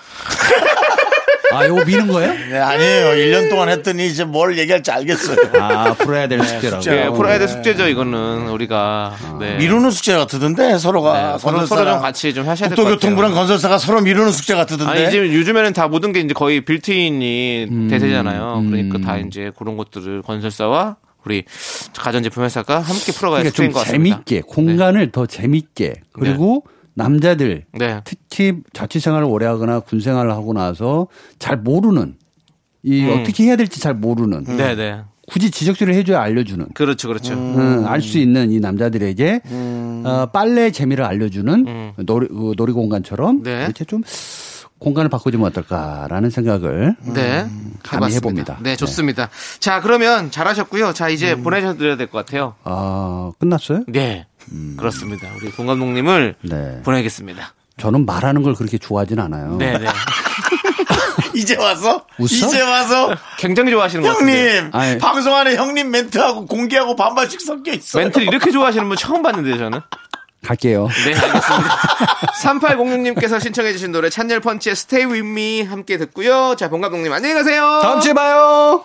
Speaker 5: 아, 이거 미는 거예요?
Speaker 1: 네, 아니에요. 1년 동안 했더니 이제 뭘 얘기할지 알겠어요.
Speaker 5: 아, 풀어야 될 숙제라고.
Speaker 1: 숙제라고.
Speaker 2: 예, 풀어야 될 숙제죠, 이거는. 우리가. 네.
Speaker 1: 미루는 숙제 같던데 서로가
Speaker 2: 네, 서로,
Speaker 1: 건설사랑
Speaker 2: 서로 좀 같이 좀 하셔야 될 것 같아요.
Speaker 1: 국토교통부랑 건설사가 서로 미루는 숙제 같던데.
Speaker 2: 아니, 이제 요즘에는 다 모든 게 이제 거의 빌트인이
Speaker 5: 음,
Speaker 2: 대세잖아요. 그러니까 다 이제 그런 것들을 건설사와 우리 가전제품 회사가 함께 풀어가야
Speaker 5: 그러니까
Speaker 2: 숙제인 좀것 같습니다.
Speaker 5: 재밌게 공간을 더 재밌게 그리고 남자들
Speaker 2: 네.
Speaker 5: 특히 자취 생활을 오래 하거나 군 생활을 하고 나서 잘 모르는 이
Speaker 2: 음.
Speaker 5: 어떻게 해야 될지 잘 모르는
Speaker 2: 네, 네.
Speaker 5: 굳이 지적질을 해줘야 알려주는
Speaker 2: 그렇죠, 그렇죠.
Speaker 5: 음, 알수 있는 이 남자들에게 어, 빨래 재미를 알려주는 놀이, 그 놀이 공간처럼
Speaker 2: 음. 네.
Speaker 5: 이렇게 좀 공간을 바꿔주면 어떨까라는 생각을
Speaker 2: 네.
Speaker 5: 감히. 해봅니다.
Speaker 2: 네, 좋습니다. 자, 그러면 잘하셨고요. 자, 이제
Speaker 5: 음.
Speaker 2: 보내셔드려야 될 것 같아요.
Speaker 5: 아 끝났어요?
Speaker 2: 네. 그렇습니다. 우리 공 감독님을
Speaker 5: 네.
Speaker 2: 보내겠습니다.
Speaker 5: 저는 말하는 걸 그렇게 좋아하진 않아요.
Speaker 2: 네, 네.
Speaker 1: 이제 와서
Speaker 5: 웃어?
Speaker 1: 이제 와서
Speaker 2: 굉장히 좋아하시는 것 같은데.
Speaker 1: 형님
Speaker 5: 아니.
Speaker 1: 방송 안에 형님 멘트하고 공개하고 반반씩 섞여 있어요.
Speaker 2: 멘트를 이렇게 좋아하시는 분 처음 봤는데요, 저는.
Speaker 5: 갈게요.
Speaker 2: 네, 알겠습니다. 3806님께서 신청해주신 노래 찬열 펀치의 Stay With Me 함께 듣고요. 자, 본 감독님 안녕히 가세요.
Speaker 5: 다음 주에 봐요.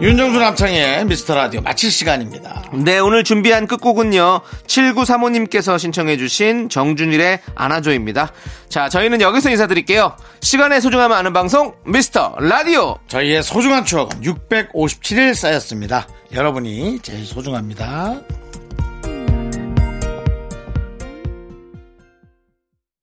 Speaker 1: 윤정수 남창의 미스터 라디오 마칠 시간입니다.
Speaker 2: 네, 오늘 준비한 끝곡은요. 7935님께서 신청해주신 정준일의 안아줘입니다. 자, 저희는 여기서 인사드릴게요. 시간의 소중함을 아는 방송, 미스터 라디오.
Speaker 1: 저희의 소중한 추억은 657일 쌓였습니다. 여러분이 제일 소중합니다.